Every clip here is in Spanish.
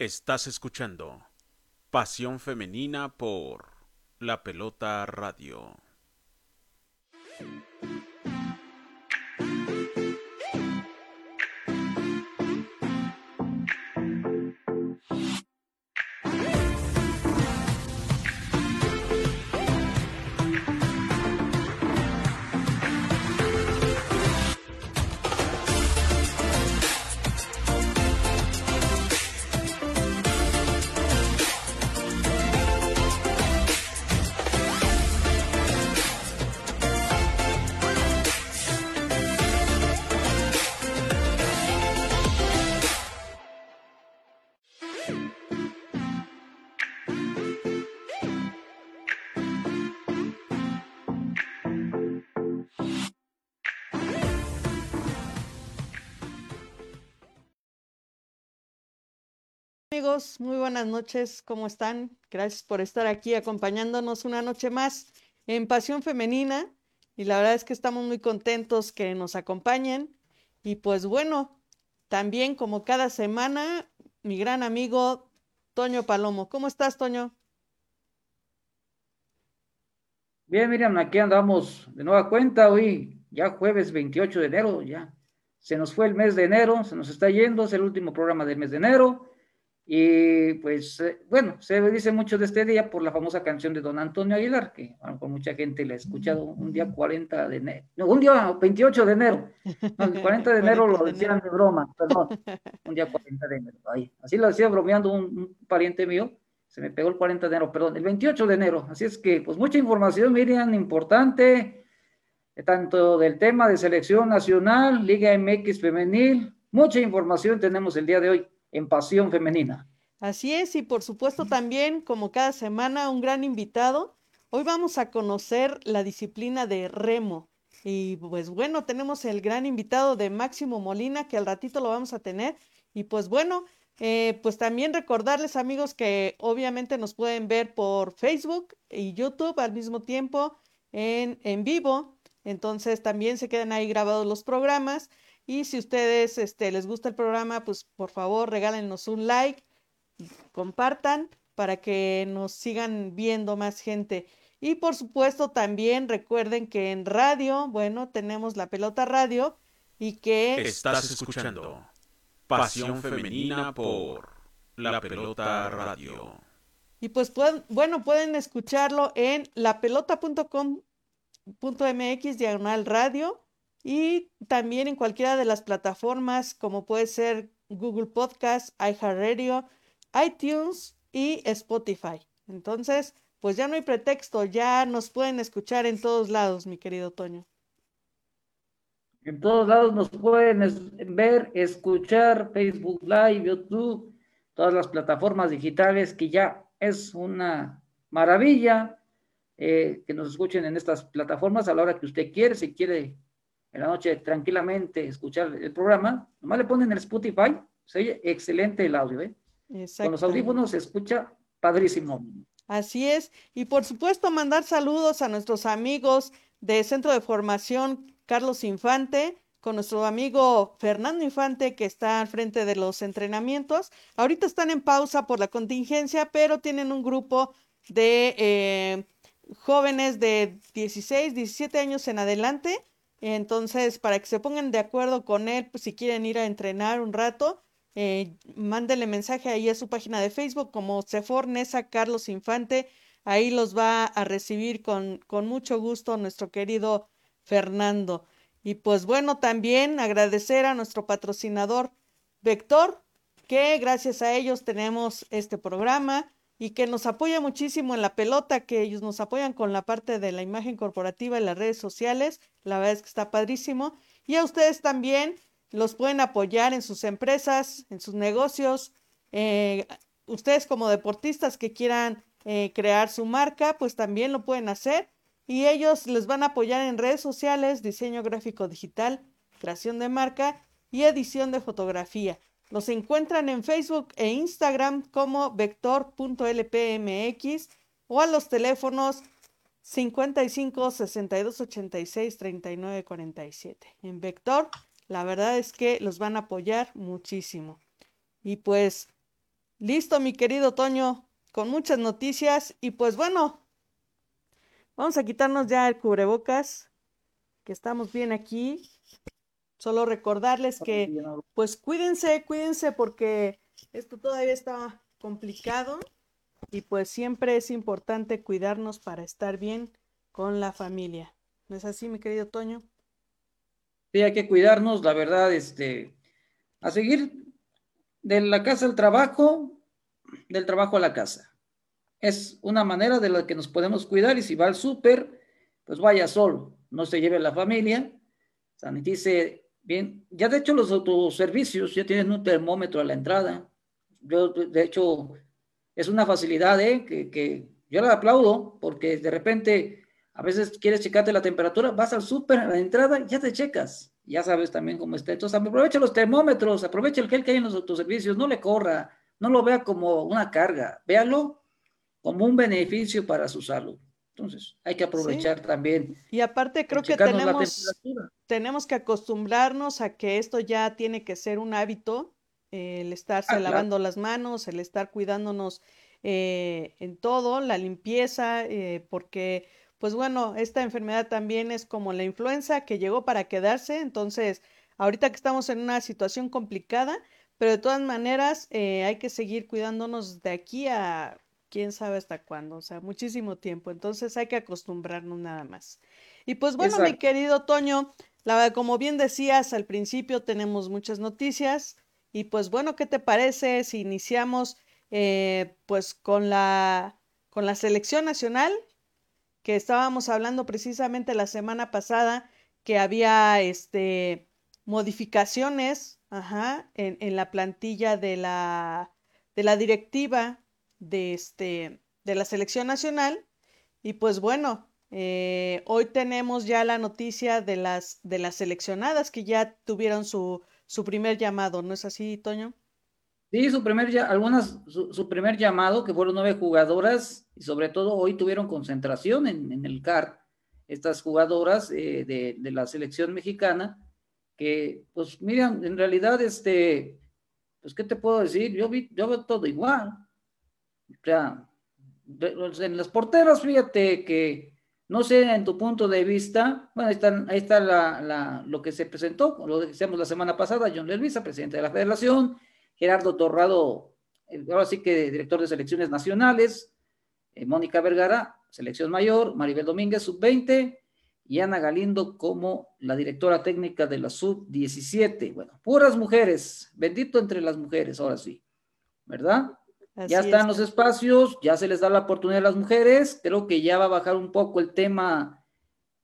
Estás escuchando Pasión Femenina por La Pelota Radio. Amigos, muy buenas noches, ¿cómo están? Gracias por estar aquí acompañándonos una noche más en Pasión Femenina y la verdad es que estamos muy contentos que nos acompañen y pues bueno, también como cada semana, mi gran amigo Toño Palomo. ¿Cómo estás, Toño? Bien, Miriam, aquí andamos de nueva cuenta hoy, ya jueves 28 de enero, ya se nos fue el mes de enero, se nos está yendo, es el último programa del mes de enero y pues, eh, bueno, se dice mucho de este día por la famosa canción de don Antonio Aguilar, que con mucha gente la ha escuchado un día 40 de enero, no, un día 28 de enero, el 40 de enero lo decían de broma, perdón, un día 40 de enero, ahí. así lo decía bromeando un, pariente mío, se me pegó el 40 de enero, perdón, el 28 de enero, así es que, pues mucha información, Miriam, importante, eh, tanto del tema de selección nacional, Liga MX femenil, mucha información tenemos el día de hoy en Pasión Femenina. Así es, y por supuesto también, como cada semana, un gran invitado. Hoy vamos a conocer la disciplina de remo. Y pues bueno, tenemos el gran invitado de Máximo Molina, que al ratito lo vamos a tener. Y pues bueno, eh, pues también recordarles amigos que obviamente nos pueden ver por Facebook y YouTube al mismo tiempo en, en vivo. Entonces también se quedan ahí grabados los programas. Y si ustedes este, les gusta el programa, pues por favor regálenos un like, compartan para que nos sigan viendo más gente. Y por supuesto también recuerden que en radio, bueno, tenemos la pelota radio y que... Estás escuchando Pasión Femenina por la pelota radio. Y pues pueden, bueno, pueden escucharlo en lapelota.com.mx diagonal radio y también en cualquiera de las plataformas como puede ser Google Podcast, iHeartRadio, iTunes y Spotify. Entonces, pues ya no hay pretexto, ya nos pueden escuchar en todos lados, mi querido Toño. En todos lados nos pueden ver, escuchar, Facebook Live, YouTube, todas las plataformas digitales que ya es una maravilla eh, que nos escuchen en estas plataformas a la hora que usted quiere, si quiere en la noche tranquilamente escuchar el programa, nomás le ponen el Spotify, se oye excelente el audio, ¿eh? Con los audífonos se escucha padrísimo. Así es, y por supuesto mandar saludos a nuestros amigos de Centro de Formación Carlos Infante, con nuestro amigo Fernando Infante que está al frente de los entrenamientos. Ahorita están en pausa por la contingencia, pero tienen un grupo de eh, jóvenes de 16, 17 años en adelante entonces, para que se pongan de acuerdo con él, pues si quieren ir a entrenar un rato, eh, mándenle mensaje ahí a su página de Facebook como Sefor Carlos Infante. Ahí los va a recibir con, con mucho gusto nuestro querido Fernando. Y pues bueno, también agradecer a nuestro patrocinador Vector, que gracias a ellos tenemos este programa y que nos apoya muchísimo en la pelota, que ellos nos apoyan con la parte de la imagen corporativa en las redes sociales. La verdad es que está padrísimo. Y a ustedes también los pueden apoyar en sus empresas, en sus negocios. Eh, ustedes como deportistas que quieran eh, crear su marca, pues también lo pueden hacer. Y ellos les van a apoyar en redes sociales, diseño gráfico digital, creación de marca y edición de fotografía. Los encuentran en Facebook e Instagram como vector.lpmx o a los teléfonos 55 62 86 39 47. En Vector, la verdad es que los van a apoyar muchísimo. Y pues, Listo, mi querido Toño, con muchas noticias y pues bueno, vamos a quitarnos ya el cubrebocas, que estamos bien aquí. Solo recordarles que pues cuídense, cuídense porque esto todavía está complicado y pues siempre es importante cuidarnos para estar bien con la familia. ¿No es así, mi querido Toño? Sí, hay que cuidarnos, la verdad, este, a seguir de la casa al trabajo, del trabajo a la casa. Es una manera de la que nos podemos cuidar y si va al súper, pues vaya solo, no se lleve la familia, sanitice bien. Ya de hecho los autoservicios ya tienen un termómetro a la entrada. Yo, de hecho, es una facilidad ¿eh? que, que yo la aplaudo porque de repente a veces quieres checarte la temperatura, vas al súper a la entrada, ya te checas, ya sabes también cómo está. Entonces aprovecha los termómetros, aprovecha el gel que hay en los autoservicios, no le corra, no lo vea como una carga, véalo como un beneficio para su salud. Entonces, hay que aprovechar también. Y aparte creo que tenemos, tenemos que acostumbrarnos a que esto ya tiene que ser un hábito, el estarse ah, lavando las manos, el estar cuidándonos eh, en todo, la limpieza, eh, porque, pues bueno, esta enfermedad también es como la influenza que llegó para quedarse, entonces, ahorita que estamos en una situación complicada, pero de todas maneras eh, hay que seguir cuidándonos de aquí a quién sabe hasta cuándo, o sea, muchísimo tiempo. Entonces hay que acostumbrarnos nada más. Y pues bueno, mi querido Toño, la, como bien decías al principio, tenemos muchas noticias. Y pues bueno, ¿qué te parece si iniciamos eh, pues con la, con la selección nacional? Que estábamos hablando precisamente la semana pasada que había este modificaciones Ajá, en, en la plantilla de la, de la directiva de, este, de la selección nacional. Y pues bueno, eh, hoy tenemos ya la noticia de las, de las seleccionadas que ya tuvieron su, su primer llamado, ¿no es así, Toño? Sí, su primer, algunas, su, primer llamado, que fueron nueve jugadoras, y sobre todo hoy tuvieron concentración en, en el CAR, estas jugadoras eh, de, de, la selección mexicana, que, pues, miren, en realidad, este, pues, ¿qué te puedo decir? Yo, vi, yo veo todo igual. Sea, en las porteras, fíjate que, no sé, en tu punto de vista, bueno, ahí, están, ahí está la, lo que se presentó, lo decíamos la semana pasada, John Lelvisa, presidente de la federación, Gerardo Torrado, ahora sí que director de selecciones nacionales, eh, Mónica Vergara, selección mayor, Maribel Domínguez, sub-20, y Ana Galindo como la directora técnica de la sub-17. Bueno, puras mujeres, bendito entre las mujeres, ahora sí, ¿verdad? Ya están los espacios, ya se les da la oportunidad a las mujeres, creo que ya va a bajar un poco el tema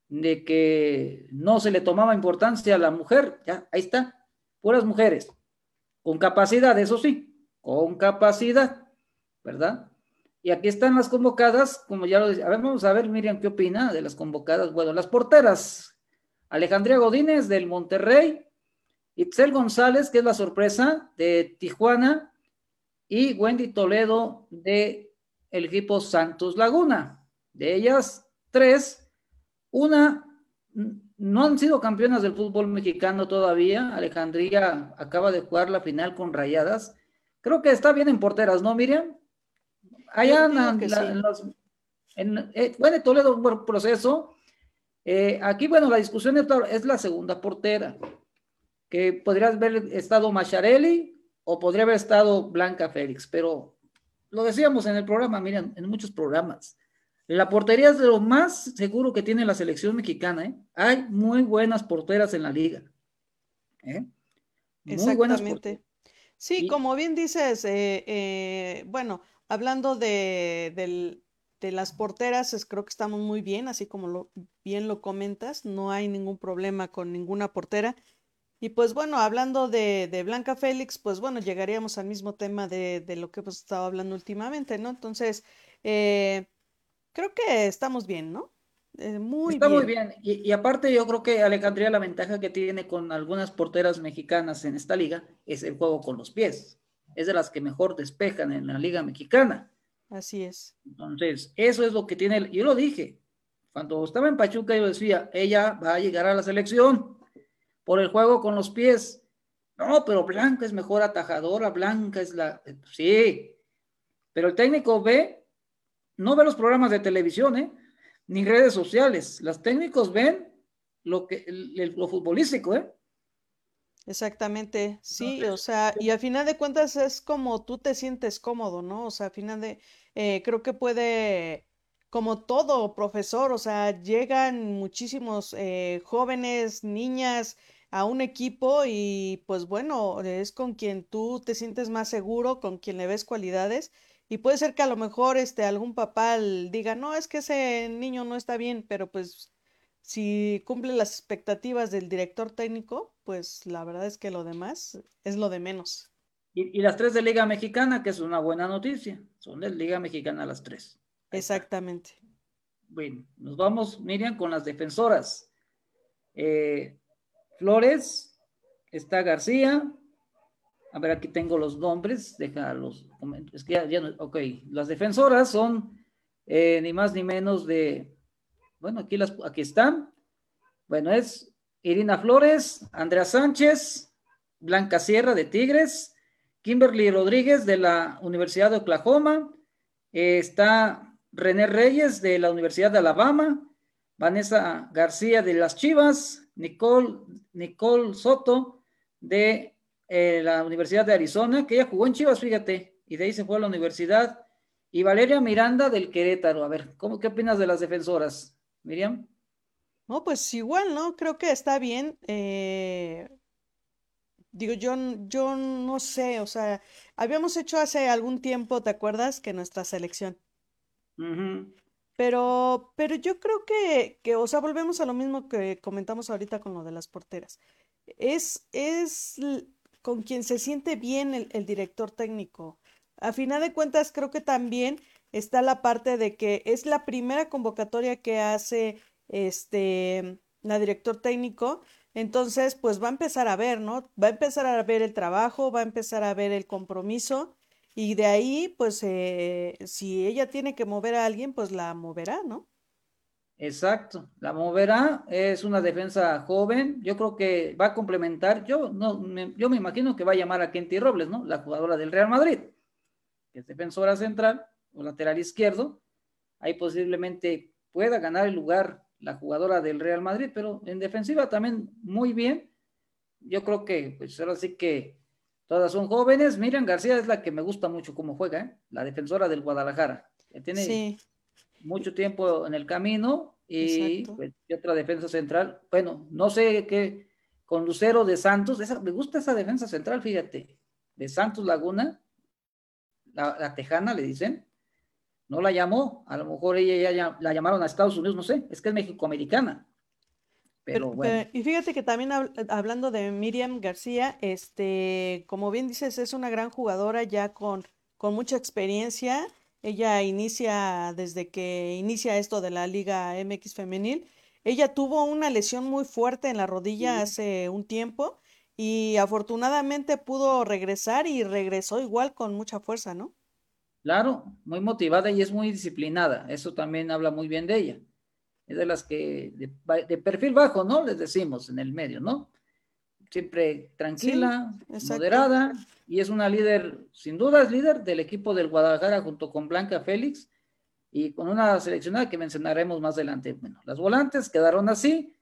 de que no se le tomaba importancia a la mujer, ya, ahí está, puras mujeres, con capacidad, eso sí, con capacidad, ¿verdad? Y aquí están las convocadas, como ya lo decía. A ver, vamos a ver, Miriam, ¿qué opina de las convocadas? Bueno, las porteras. Alejandría Godínez del Monterrey, Itzel González, que es la sorpresa, de Tijuana, y Wendy Toledo de el equipo Santos Laguna. De ellas, tres, una no han sido campeonas del fútbol mexicano todavía. Alejandría acaba de jugar la final con Rayadas. Creo que está bien en porteras, ¿no, Miriam? allá en, los, en, eh, bueno, Toledo, un proceso. Eh, aquí, bueno, la discusión es, la segunda portera, que podría haber estado Macharelli o podría haber estado Blanca Félix, pero lo decíamos en el programa, miren, en muchos programas. La portería es de lo más seguro que tiene la selección mexicana. ¿eh? Hay muy buenas porteras en la liga. ¿eh? Muy buenas Sí, como bien dices, bueno, hablando de, las porteras, creo que estamos muy bien, así como lo, bien lo comentas, no hay ningún problema con ninguna portera. Y pues bueno, hablando de, Blanca Félix, pues bueno, llegaríamos al mismo tema de, lo que hemos estado hablando últimamente, ¿no? Entonces, eh, creo que estamos bien, ¿no? Eh, muy Está muy bien. Y, y, aparte yo creo que Alejandría la ventaja que tiene con algunas porteras mexicanas en esta liga es el juego con los pies es de las que mejor despejan en la Liga Mexicana. Así es. Entonces, eso es lo que tiene, yo lo dije, cuando estaba en Pachuca yo decía, ella va a llegar a la selección por el juego con los pies. No, pero Blanca es mejor atajadora, Blanca es la... Sí, pero el técnico ve, no ve los programas de televisión, ¿eh? ni redes sociales. Los técnicos ven lo, que, lo futbolístico, ¿eh? Exactamente, sí, o sea, y al final de cuentas es como tú te sientes cómodo, ¿no? O sea, al final de, eh, creo que puede, como todo profesor, o sea, llegan muchísimos eh, jóvenes, niñas a un equipo y pues bueno, es con quien tú te sientes más seguro, con quien le ves cualidades y puede ser que a lo mejor este algún papá diga, no, es que ese niño no está bien, pero pues si cumple las expectativas del director técnico, pues la verdad es que lo demás es lo de menos. Y, las tres de Liga Mexicana, que es una buena noticia, son de Liga Mexicana las tres. Exactamente. Bueno, nos vamos, Miriam, con las defensoras. Eh, Flores, está García. A ver, aquí tengo los nombres, deja los Es que ya, no, ok, las defensoras son eh, ni más ni menos de bueno, aquí, las, aquí están. Bueno, es Irina Flores, Andrea Sánchez, Blanca Sierra de Tigres, Kimberly Rodríguez de la Universidad de Oklahoma, eh, está René Reyes de la Universidad de Alabama, Vanessa García de las Chivas, Nicole, Nicole Soto de eh, la Universidad de Arizona, que ella jugó en Chivas, fíjate, y de ahí se fue a la universidad, y Valeria Miranda del Querétaro. A ver, ¿cómo, ¿qué opinas de las defensoras? Miriam. No, pues igual, ¿no? Creo que está bien. Eh, digo, yo, yo no sé, o sea, habíamos hecho hace algún tiempo, ¿te acuerdas? Que nuestra selección. Pero, pero yo creo que, que, o sea, volvemos a lo mismo que comentamos ahorita con lo de las porteras. Es, es con quien se siente bien el, el director técnico. A final de cuentas, creo que también está la parte de que es la primera convocatoria que hace este la director técnico, entonces pues va a empezar a ver, ¿no? Va a empezar a ver el trabajo, va a empezar a ver el compromiso y de ahí pues eh, si ella tiene que mover a alguien pues la moverá, ¿no? Exacto, la moverá, es una defensa joven, yo creo que va a complementar, yo no, me, yo me imagino que va a llamar a Kenty Robles, ¿no? La jugadora del Real Madrid, que es defensora central, o lateral izquierdo, ahí posiblemente pueda ganar el lugar la jugadora del Real Madrid, pero en defensiva también muy bien. Yo creo que, pues ahora sí que todas son jóvenes. Miriam García es la que me gusta mucho cómo juega, ¿eh? la defensora del Guadalajara. Que tiene mucho tiempo en el camino y, pues, y, otra defensa central. Bueno, no sé qué, con Lucero de Santos, me gusta esa defensa central, fíjate, de Santos Laguna, la tejana le dicen, no la llamó, a lo mejor ella ya la llamaron a Estados Unidos, no sé, es que es mexicoamericana. Pero, bueno. y fíjate que también hablando de Miriam García, este, como bien dices, es una gran jugadora ya con, con mucha experiencia. Ella inicia desde que inicia esto de la Liga MX femenil. Ella tuvo una lesión muy fuerte en la rodilla hace un tiempo y afortunadamente pudo regresar y regresó igual con mucha fuerza, ¿no? Claro, muy motivada y es muy disciplinada. Eso también habla muy bien de ella. Es de las que, de, perfil bajo, ¿no? Les decimos en el medio, ¿no? Siempre tranquila, moderada y es una líder, sin duda es líder del equipo del Guadalajara junto con Blanca Félix y con una seleccionada que mencionaremos más adelante. Bueno, las volantes quedaron así.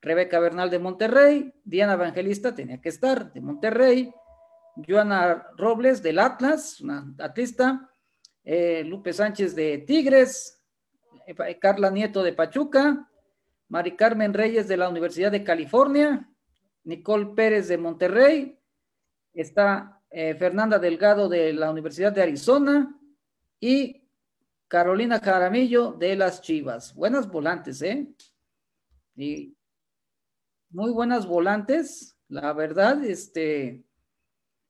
Rebeca Bernal de Monterrey, Diana Evangelista tenía que estar de Monterrey, Joana Robles del Atlas, una atlista, eh, Lupe Sánchez de Tigres, Carla Nieto de Pachuca, Mari Carmen Reyes de la Universidad de California, Nicole Pérez de Monterrey, está eh, Fernanda Delgado de la Universidad de Arizona y Carolina Jaramillo de las Chivas. Buenas volantes, ¿eh? Y muy buenas volantes, la verdad, este,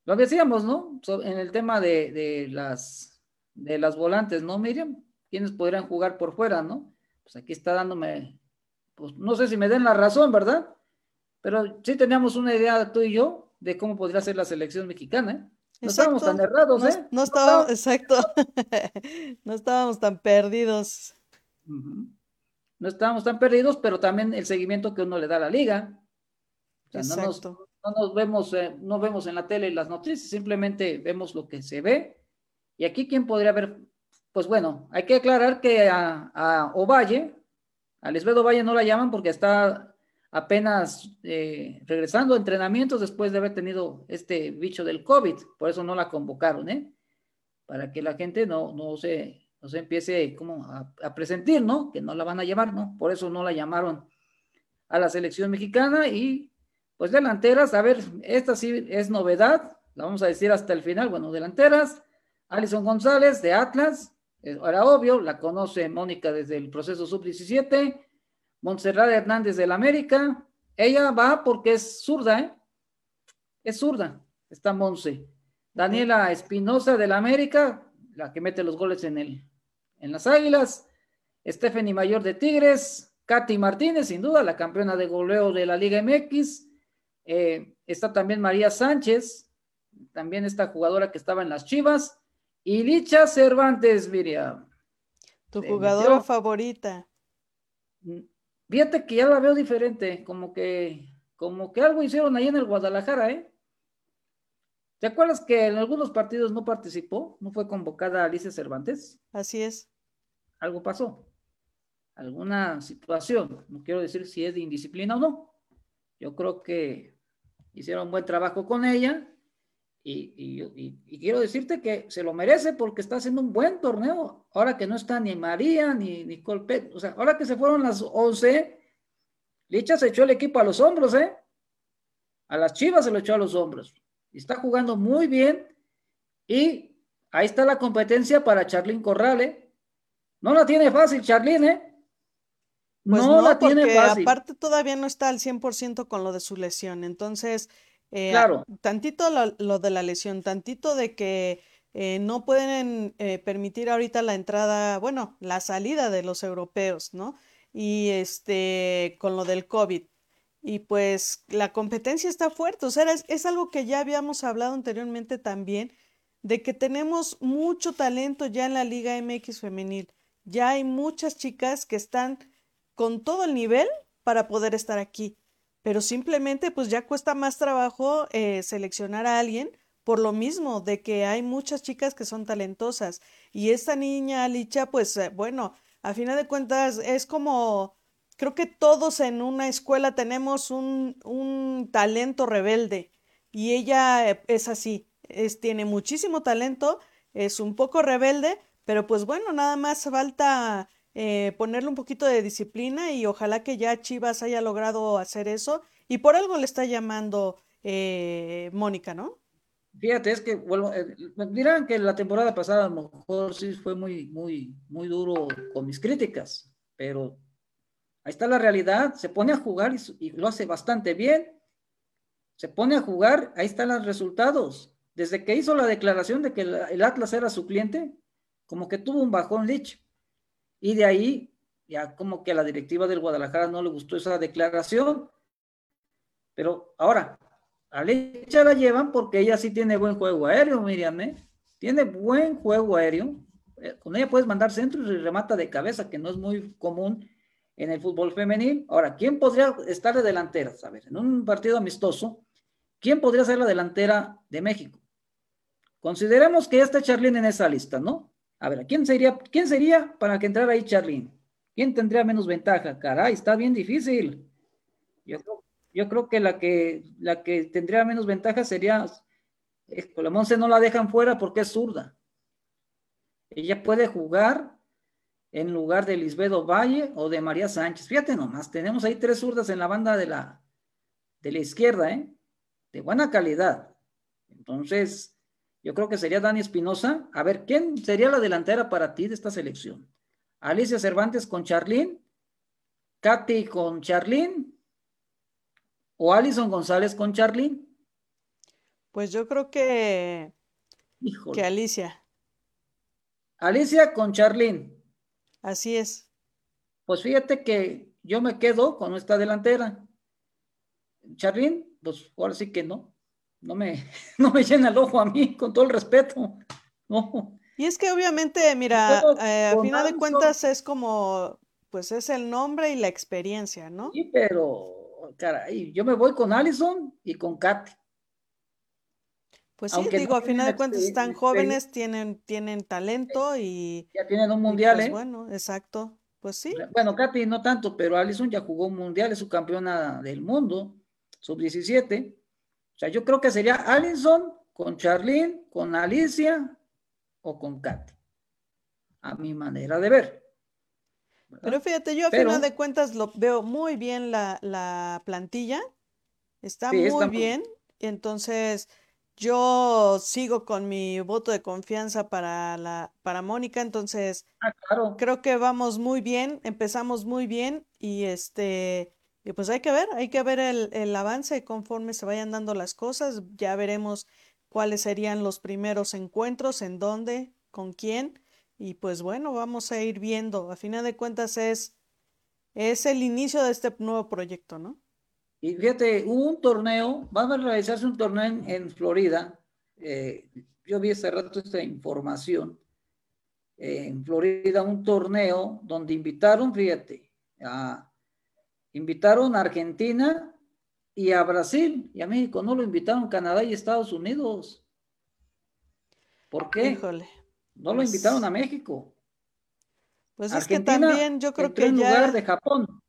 lo decíamos, ¿no? en el tema de las de las volantes, ¿no, Miriam? ¿Quiénes podrían jugar por fuera, no? Pues aquí está dándome, pues no sé si me den la razón, ¿verdad? Pero sí teníamos una idea tú y yo de cómo podría ser la selección mexicana, ¿eh? No estábamos tan errados, ¿eh? No, estábamos, exacto. no estábamos tan perdidos. No estábamos tan perdidos, pero también el seguimiento que uno le da a la liga. O sea, no nos, no nos vemos, eh, no vemos en la tele las noticias, simplemente vemos lo que se ve. Y aquí, ¿quién podría ver? Pues bueno, hay que aclarar que a, a Ovalle, a Lisbeth Ovalle no la llaman porque está apenas eh, regresando a entrenamientos después de haber tenido este bicho del COVID, por eso no la convocaron, ¿eh? Para que la gente no, no, se, no se empiece como a, a presentir, ¿no? Que no la van a llevar, ¿no? Por eso no la llamaron a la selección mexicana y pues delanteras, a ver, esta sí es novedad, la vamos a decir hasta el final. Bueno, delanteras, Alison González de Atlas, era obvio, la conoce Mónica desde el proceso sub-17, Montserrat Hernández del América, ella va porque es zurda, ¿eh? Es zurda, está Monse. Daniela Espinosa del América, la que mete los goles en, el, en las Águilas. Stephanie Mayor de Tigres, Katy Martínez, sin duda, la campeona de goleo de la Liga MX. Eh, está también María Sánchez, también esta jugadora que estaba en las Chivas. Y Licha Cervantes, Miriam. Tu jugadora favorita. Mm, fíjate que ya la veo diferente, como que, como que algo hicieron ahí en el Guadalajara, ¿eh? ¿Te acuerdas que en algunos partidos no participó? ¿No fue convocada Alicia Cervantes? Así es. Algo pasó. Alguna situación. No quiero decir si es de indisciplina o no. Yo creo que hicieron buen trabajo con ella y, quiero decirte que se lo merece porque está haciendo un buen torneo. Ahora que no está ni María ni Nicole Pet, o sea, ahora que se fueron las 11, Licha se echó el equipo a los hombros, ¿eh? A las Chivas se lo echó a los hombros. Y está jugando muy bien y ahí está la competencia para Charlín Corrales. ¿eh? No la tiene fácil Charlín, ¿eh? Pues no, la tiene fácil. Aparte todavía no está al 100% con lo de su lesión. Entonces, eh, claro. tantito lo, de la lesión, tantito de que eh, no pueden eh, permitir ahorita la entrada, bueno, la salida de los europeos, ¿no? Y este, con lo del COVID. Y pues la competencia está fuerte, o sea, es, es algo que ya habíamos hablado anteriormente también, de que tenemos mucho talento ya en la Liga MX femenil. Ya hay muchas chicas que están con todo el nivel para poder estar aquí. Pero simplemente pues ya cuesta más trabajo eh, seleccionar a alguien por lo mismo de que hay muchas chicas que son talentosas. Y esta niña, Licha, pues eh, bueno, a final de cuentas es como, creo que todos en una escuela tenemos un, un talento rebelde. Y ella eh, es así, es, tiene muchísimo talento, es un poco rebelde, pero pues bueno, nada más falta eh, ponerle un poquito de disciplina y ojalá que ya Chivas haya logrado hacer eso y por algo le está llamando eh, Mónica, ¿no? Fíjate, es que bueno, eh, dirán que la temporada pasada a lo mejor sí fue muy, muy, muy duro con mis críticas, pero ahí está la realidad, se pone a jugar y, lo hace bastante bien, se pone a jugar, ahí están los resultados. Desde que hizo la declaración de que el, Atlas era su cliente, como que tuvo un bajón Lich y de ahí, ya como que a la directiva del Guadalajara no le gustó esa declaración. Pero ahora, a Lecha la llevan porque ella sí tiene buen juego aéreo, Miriam, ¿eh? Tiene buen juego aéreo. Eh, con ella puedes mandar centros y remata de cabeza, que no es muy común en el fútbol femenil. Ahora, ¿quién podría estar de delantera? A ver, en un partido amistoso, ¿quién podría ser la delantera de México? Consideremos que ya está Charlene en esa lista, ¿no? A ver, ¿quién sería, quién sería para que entrara ahí Charlene? ¿Quién tendría menos ventaja? Caray, está bien difícil. Yo, creo que la que la que tendría menos ventaja sería eh, no la dejan fuera porque es zurda. Ella puede jugar en lugar de Lisbedo Valle o de María Sánchez. Fíjate nomás, tenemos ahí tres zurdas en la banda de la, de la izquierda, ¿eh? De buena calidad. Entonces, yo creo que sería Dani Espinosa. A ver, ¿quién sería la delantera para ti de esta selección? Alicia Cervantes con Charlín, Katy con Charlín o Alison González con Charlín. Pues yo creo que que Alicia. Alicia con Charlín. Así es. Pues fíjate que yo me quedo con esta delantera. Charlín, pues ahora sí que no no me, no me llena el ojo a mí, con todo el respeto. No. Y es que obviamente, mira, eh, a final de cuentas es como, pues es el nombre y la experiencia, ¿no? Sí, pero caray, yo me voy con Allison y con Katy. Pues sí, digo, a final de cuentas están jóvenes, tienen, tienen talento y... Ya tienen un mundial, pues ¿eh? Bueno, exacto, pues sí. Bueno, Katy no tanto, pero Allison ya jugó un mundial, es su campeona del mundo, sub-17. O sea, yo creo que sería Allison con Charlene, con Alicia o con Katy, a mi manera de ver. Pero fíjate, yo a final de cuentas lo veo muy bien la, plantilla, está muy bien, entonces yo sigo con mi voto de confianza para la para Mónica, entonces ah, claro. creo que vamos muy bien, empezamos muy bien y este y pues hay que ver, hay que ver el, el avance conforme se vayan dando las cosas, ya veremos cuáles serían los primeros encuentros, en dónde, con quién y pues bueno, vamos a ir viendo. A final de cuentas es, es el inicio de este nuevo proyecto, ¿no? Y fíjate, hubo un torneo, va a realizarse un torneo en, Florida. Eh, yo vi hace rato esta información. en Florida, un torneo donde invitaron, fíjate, a, invitaron a Argentina y a Brasil, y a México no lo invitaron Canadá y Estados Unidos. ¿Por qué? Híjole. No lo invitaron a México. Pues es que también yo creo que en ya... lugar de Japón.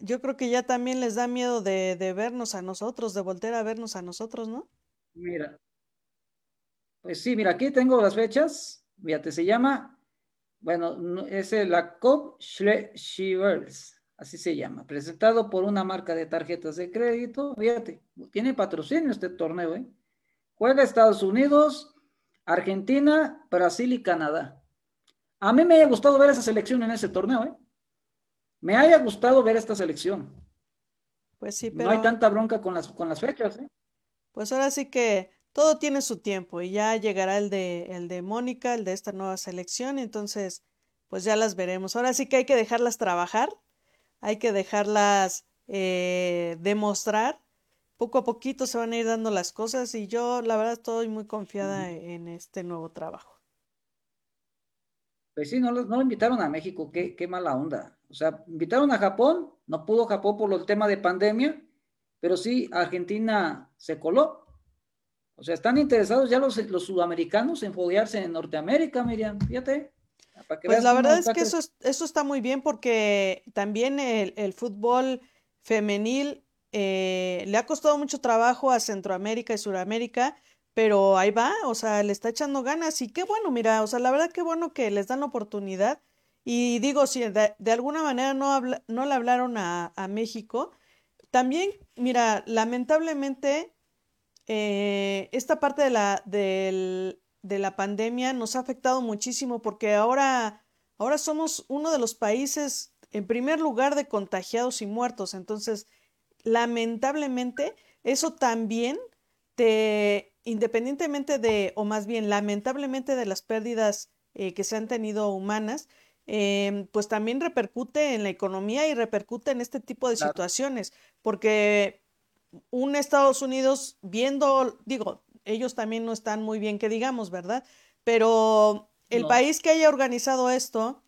Yo creo que ya también les da miedo de, vernos a nosotros, de volver a vernos a nosotros, ¿no? Mira. Pues sí, mira, aquí tengo las fechas. Fíjate, se llama, bueno, es la COP Shivers, así se llama, presentado por una marca de tarjetas de crédito. Fíjate, tiene patrocinio este torneo, ¿eh? Juega Estados Unidos, Argentina, Brasil y Canadá. A mí me haya gustado ver esa selección en ese torneo, ¿eh? Me haya gustado ver esta selección. Pues sí, pero... No hay tanta bronca con las, con las fechas, ¿eh? Pues ahora sí que todo tiene su tiempo y ya llegará el de, el de Mónica, el de esta nueva selección, entonces pues ya las veremos. Ahora sí que hay que dejarlas trabajar, hay que dejarlas eh, demostrar poco a poquito se van a ir dando las cosas y yo la verdad estoy muy confiada en este nuevo trabajo. Pues sí, no, no lo invitaron a México, qué, qué mala onda. O sea, invitaron a Japón, no pudo Japón por el tema de pandemia, pero sí Argentina se coló. O sea, están interesados ya los, los sudamericanos en foguearse en Norteamérica, Miriam, fíjate. Pues la verdad es que eso, eso está muy bien porque también el, el fútbol femenil eh, le ha costado mucho trabajo a Centroamérica y Suramérica, pero ahí va, o sea, le está echando ganas y qué bueno, mira, o sea, la verdad qué bueno que les dan oportunidad. Y digo, si de, alguna manera no, no le hablaron a, México, también, mira, lamentablemente, eh, esta parte de la, de la pandemia nos ha afectado muchísimo porque ahora, ahora somos uno de los países en primer lugar de contagiados y muertos, entonces lamentablemente, eso también te, independientemente de, o más bien lamentablemente de las pérdidas eh, que se han tenido humanas, em, pues también repercute en la economía y repercute en este tipo de situaciones, porque un Estados Unidos viendo, digo, ellos también no están muy bien que digamos, ¿verdad? Pero el país que haya organizado esto,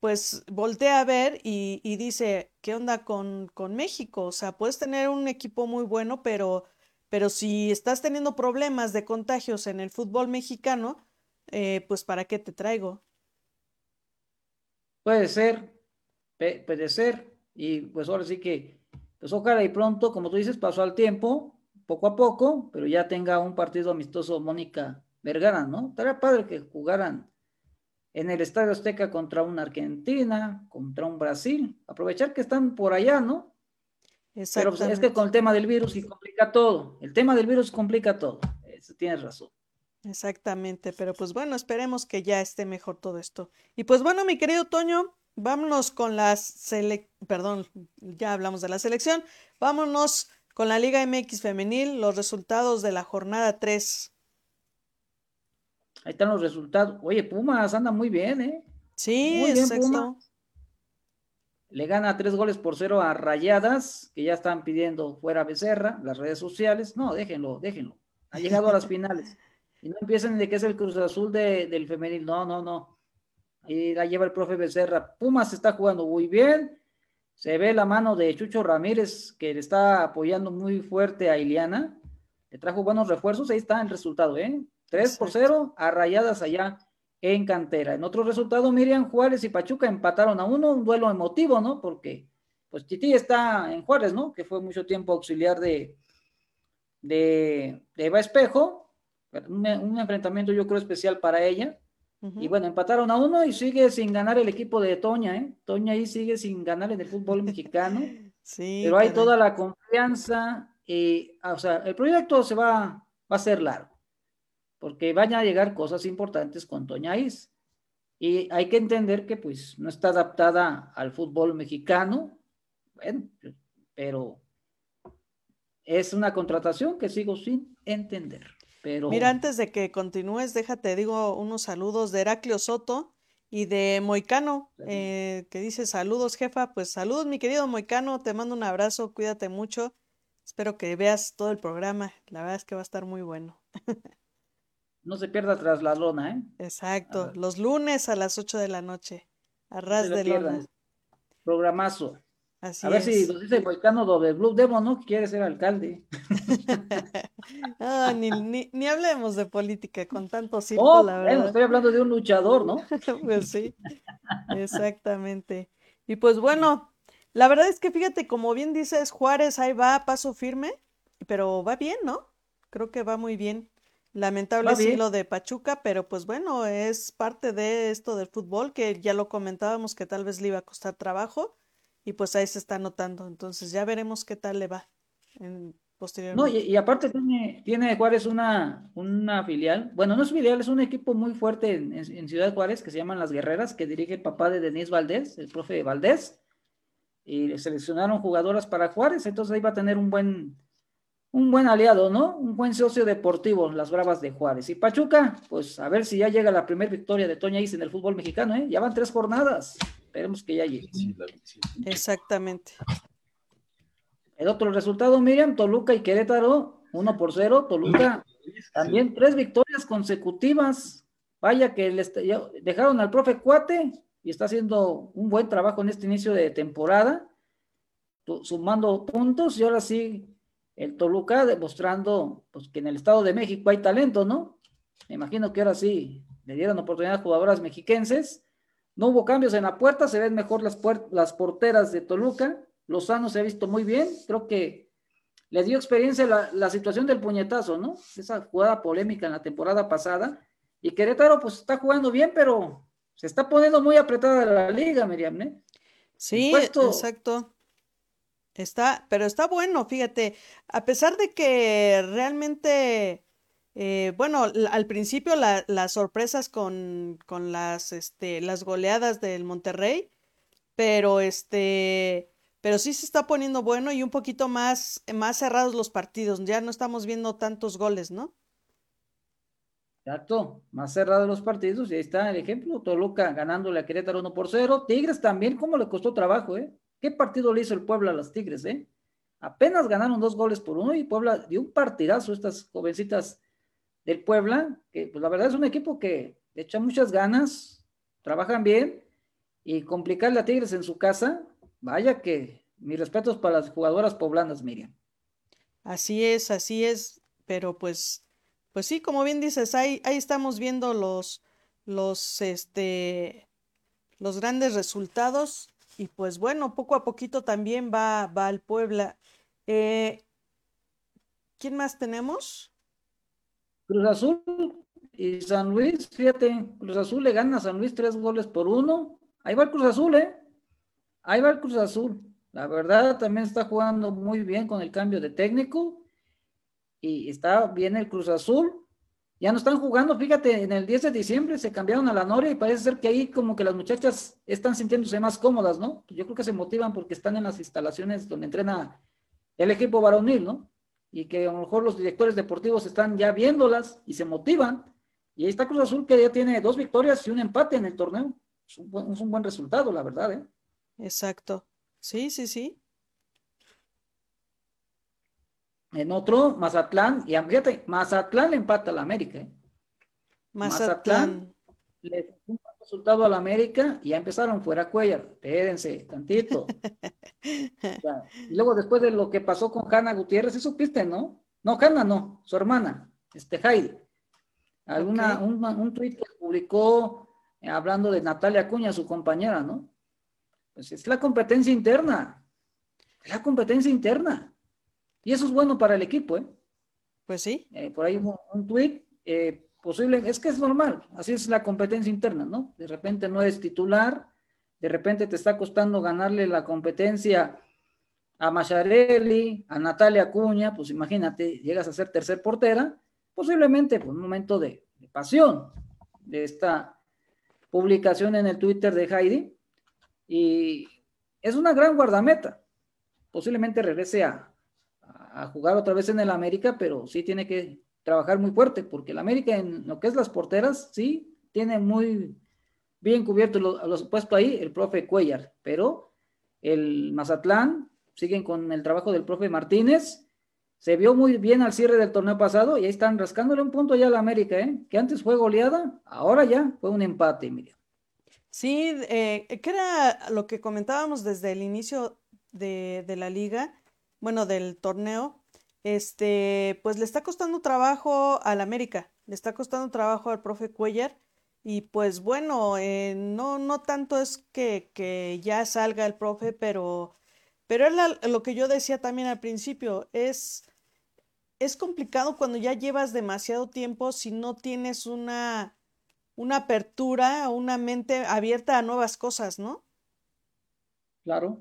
pues voltea a ver y, dice, ¿qué onda con, con, México? O sea, puedes tener un equipo muy bueno, pero, pero si estás teniendo problemas de contagios en el fútbol mexicano, eh, pues ¿para qué te traigo? Puede ser, puede ser, y pues ahora sí que, pues ojalá y pronto, como tú dices, pasó al tiempo, poco a poco, pero ya tenga un partido amistoso Mónica Vergara, ¿no? Estaría padre que jugaran en el Estadio Azteca contra una Argentina, contra un Brasil. Aprovechar que están por allá, ¿no? Pero pues, es que con el tema del virus y complica todo. El tema del virus complica todo. Eso, tienes razón. Exactamente, pero pues bueno, esperemos que ya esté mejor todo esto. Y pues bueno, mi querido Toño, vámonos con las sele... perdón, ya hablamos de la selección. Vámonos con la Liga MX femenil, los resultados de la jornada 3. Ahí están los resultados. Oye, Pumas anda muy bien, ¿eh? Sí, muy bien, Pumas. Le gana tres goles por cero a Rayadas, que ya están pidiendo fuera Becerra, las redes sociales. No, déjenlo, déjenlo. Ha llegado a las finales. Y no empiecen de que es el Cruz Azul del femenil. No, no, no. Ahí la lleva el profe Becerra. Pumas está jugando muy bien. Se ve la mano de Chucho Ramírez que le está apoyando muy fuerte a Iliana. Le trajo buenos refuerzos, ahí está el resultado, ¿eh? 3 por 0 a rayadas allá en cantera. En otro resultado, Miriam Juárez y Pachuca empataron a uno, un duelo emotivo, ¿no? Porque pues Titi está en Juárez, ¿no? Que fue mucho tiempo auxiliar de, de, Eva Espejo, un, un, enfrentamiento yo creo especial para ella. Y bueno, empataron a uno y sigue sin ganar el equipo de Toña, ¿eh? Toña ahí sigue sin ganar en el fútbol mexicano. sí. Pero hay toda la confianza. Y, ah, o sea, el proyecto se va, va a ser largo, porque van a llegar cosas importantes con Toña Is. Y hay que entender que pues no está adaptada al fútbol mexicano, bueno, pero es una contratación que sigo sin entender. Pero... Mira, antes de que continúes, déjate, digo unos saludos de Heraclio Soto y de Moicano, eh, que dice saludos, jefa. Pues saludos, mi querido Moicano, te mando un abrazo, cuídate mucho. Espero que veas todo el programa. La verdad es que va a estar muy bueno. no se pierda tras la lona, ¿eh? Exacto, los lunes a las 8 de la noche. A ras de lona. Programazo a ver si nos dice Moicano doble Blue Demo, ¿no? Quiere ser alcalde. ah, ni, ni, hablemos de política con tanto circo, oh, la verdad. estoy hablando de un luchador, ¿no? pues sí, exactamente. Y pues bueno, la verdad es que fíjate, como bien dices, Juárez ahí va a paso firme, pero va bien, ¿no? Creo que va muy bien. Lamentable sí lo de Pachuca, pero pues bueno, es parte de esto del fútbol que ya lo comentábamos que tal vez le iba a costar trabajo y pues ahí se está notando. Entonces ya veremos qué tal le va en, posteriormente. No, y, aparte tiene, tiene Juárez una, una filial, bueno, no es filial, es un equipo muy fuerte en, Ciudad Juárez que se llaman Las Guerreras, que dirige el papá de Denise Valdés, el profe Valdés, y seleccionaron jugadoras para Juárez, entonces ahí va a tener un buen, un buen aliado, ¿no? Un buen socio deportivo, las Bravas de Juárez. Y Pachuca, pues a ver si ya llega la primera victoria de Toña Is en el fútbol mexicano, ¿eh? Ya van tres jornadas. Esperemos que ya llegue. Exactamente. El otro resultado, Miriam, Toluca y Querétaro, uno por cero. Toluca también tres victorias consecutivas. Vaya que les dejaron al profe Cuate y está haciendo un buen trabajo en este inicio de temporada, sumando puntos y ahora sí el Toluca demostrando pues, que en el Estado de México hay talento, ¿no? Me imagino que ahora sí le dieron oportunidad a jugadoras mexiquenses no hubo cambios en la puerta, se ven mejor las, las porteras de Toluca. Lozano se ha visto muy bien. Creo que le dio experiencia la, situación del puñetazo, ¿no? Esa jugada polémica en la temporada pasada. Y Querétaro, pues está jugando bien, pero se está poniendo muy apretada la liga, Miriam, ¿eh? Sí, exacto. Está, pero está bueno, fíjate, a pesar de que realmente eh, bueno, al principio las sorpresas con, con las, este, las goleadas del Monterrey, pero este, pero sí se está poniendo bueno y un poquito más, más cerrados los partidos. Ya no estamos viendo tantos goles, ¿no? Exacto, más cerrados los partidos, y ahí está el ejemplo, Toluca ganándole a Querétaro 1 por 0, Tigres también, ¿cómo le costó trabajo, eh? ¿Qué partido le hizo el Puebla a los Tigres, eh? Apenas ganaron dos goles por uno y Puebla dio un partidazo, estas jovencitas del Puebla, que pues la verdad es un equipo que le echa muchas ganas, trabajan bien y complicarle a Tigres en su casa, vaya que mis respetos para las jugadoras poblanas, Miriam. Así es, así es, pero pues, pues sí, como bien dices, ahí, ahí estamos viendo los, los, este, los grandes resultados y pues bueno, poco a poquito también va, va al Puebla. Eh, ¿Quién más tenemos? Cruz Azul y San Luis, fíjate, Cruz Azul le gana a San Luis tres goles por uno. Ahí va el Cruz Azul, ¿eh? Ahí va el Cruz Azul. La verdad, también está jugando muy bien con el cambio de técnico. Y está bien el Cruz Azul. Ya no están jugando, fíjate, en el 10 de diciembre se cambiaron a la Noria y parece ser que ahí como que las muchachas están sintiéndose más cómodas, ¿no? Yo creo que se motivan porque están en las instalaciones donde entrena el equipo varonil, ¿no? Y que a lo mejor los directores deportivos están ya viéndolas y se motivan. Y ahí está Cruz Azul que ya tiene dos victorias y un empate en el torneo. Es un buen, es un buen resultado, la verdad. ¿eh? Exacto. Sí, sí, sí. En otro, Mazatlán, y fíjate, Mazatlán le empata a la América. ¿eh? Mazatlán. le resultado al América y ya empezaron fuera Cuellar. Espérense, tantito. y luego después de lo que pasó con Hanna Gutiérrez, ¿sí supiste, no? No, Hanna no, su hermana, este Heidi. Alguna, un, un tweet que publicó eh, hablando de Natalia Cuña, su compañera, ¿no? Pues es la competencia interna. Es la competencia interna. Y eso es bueno para el equipo, ¿eh? Pues sí. Eh, por ahí un, un tweet eh, posible, es que es normal, así es la competencia interna, ¿no? De repente no es titular, de repente te está costando ganarle la competencia a Macharelli, a Natalia Cuña, pues imagínate, llegas a ser tercer portera, posiblemente por un momento de, pasión de esta publicación en el Twitter de Heidi, y es una gran guardameta, posiblemente regrese a, a jugar otra vez en el América, pero sí tiene que trabajar muy fuerte, porque el América en lo que es las porteras, sí, tiene muy bien cubierto los, los puesto ahí el profe Cuellar, pero el Mazatlán siguen con el trabajo del profe Martínez. Se vio muy bien al cierre del torneo pasado y ahí están rascándole un punto ya a la América, ¿eh? que antes fue goleada, ahora ya fue un empate, mira. Sí, eh, que era lo que comentábamos desde el inicio de la liga, bueno, del torneo, este, pues le está costando trabajo al América, le está costando trabajo al profe Cuellar. Y pues bueno, eh, no, no tanto es que, que, ya salga el profe, pero, pero es lo que yo decía también al principio, es, es complicado cuando ya llevas demasiado tiempo si no tienes una, una apertura, una mente abierta a nuevas cosas, ¿no? Claro.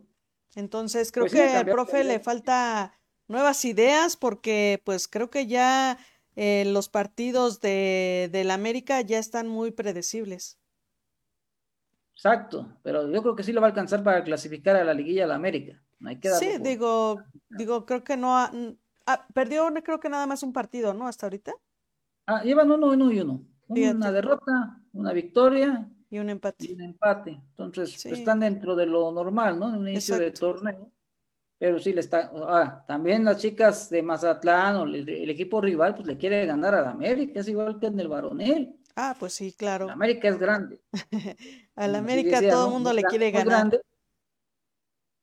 Entonces creo pues que al profe le falta nuevas ideas porque pues creo que ya eh, los partidos de, del América ya están muy predecibles. Exacto, pero yo creo que sí lo va a alcanzar para clasificar a la liguilla de la América. No hay que sí, digo, digo, creo que no ha, ah, perdió creo que nada más un partido, ¿no? Hasta ahorita. Ah, llevan uno, uno y uno. Una derrota, una victoria y un empate. Y un empate. Entonces, pues, están dentro de lo normal, ¿no? En un inicio de torneo pero sí le está, ah, también las chicas de Mazatlán o el, equipo rival, pues le quiere ganar a la América, es igual que en el varonil. Ah, pues sí, claro. La América es grande. a la América todo el mundo le quiere ganar.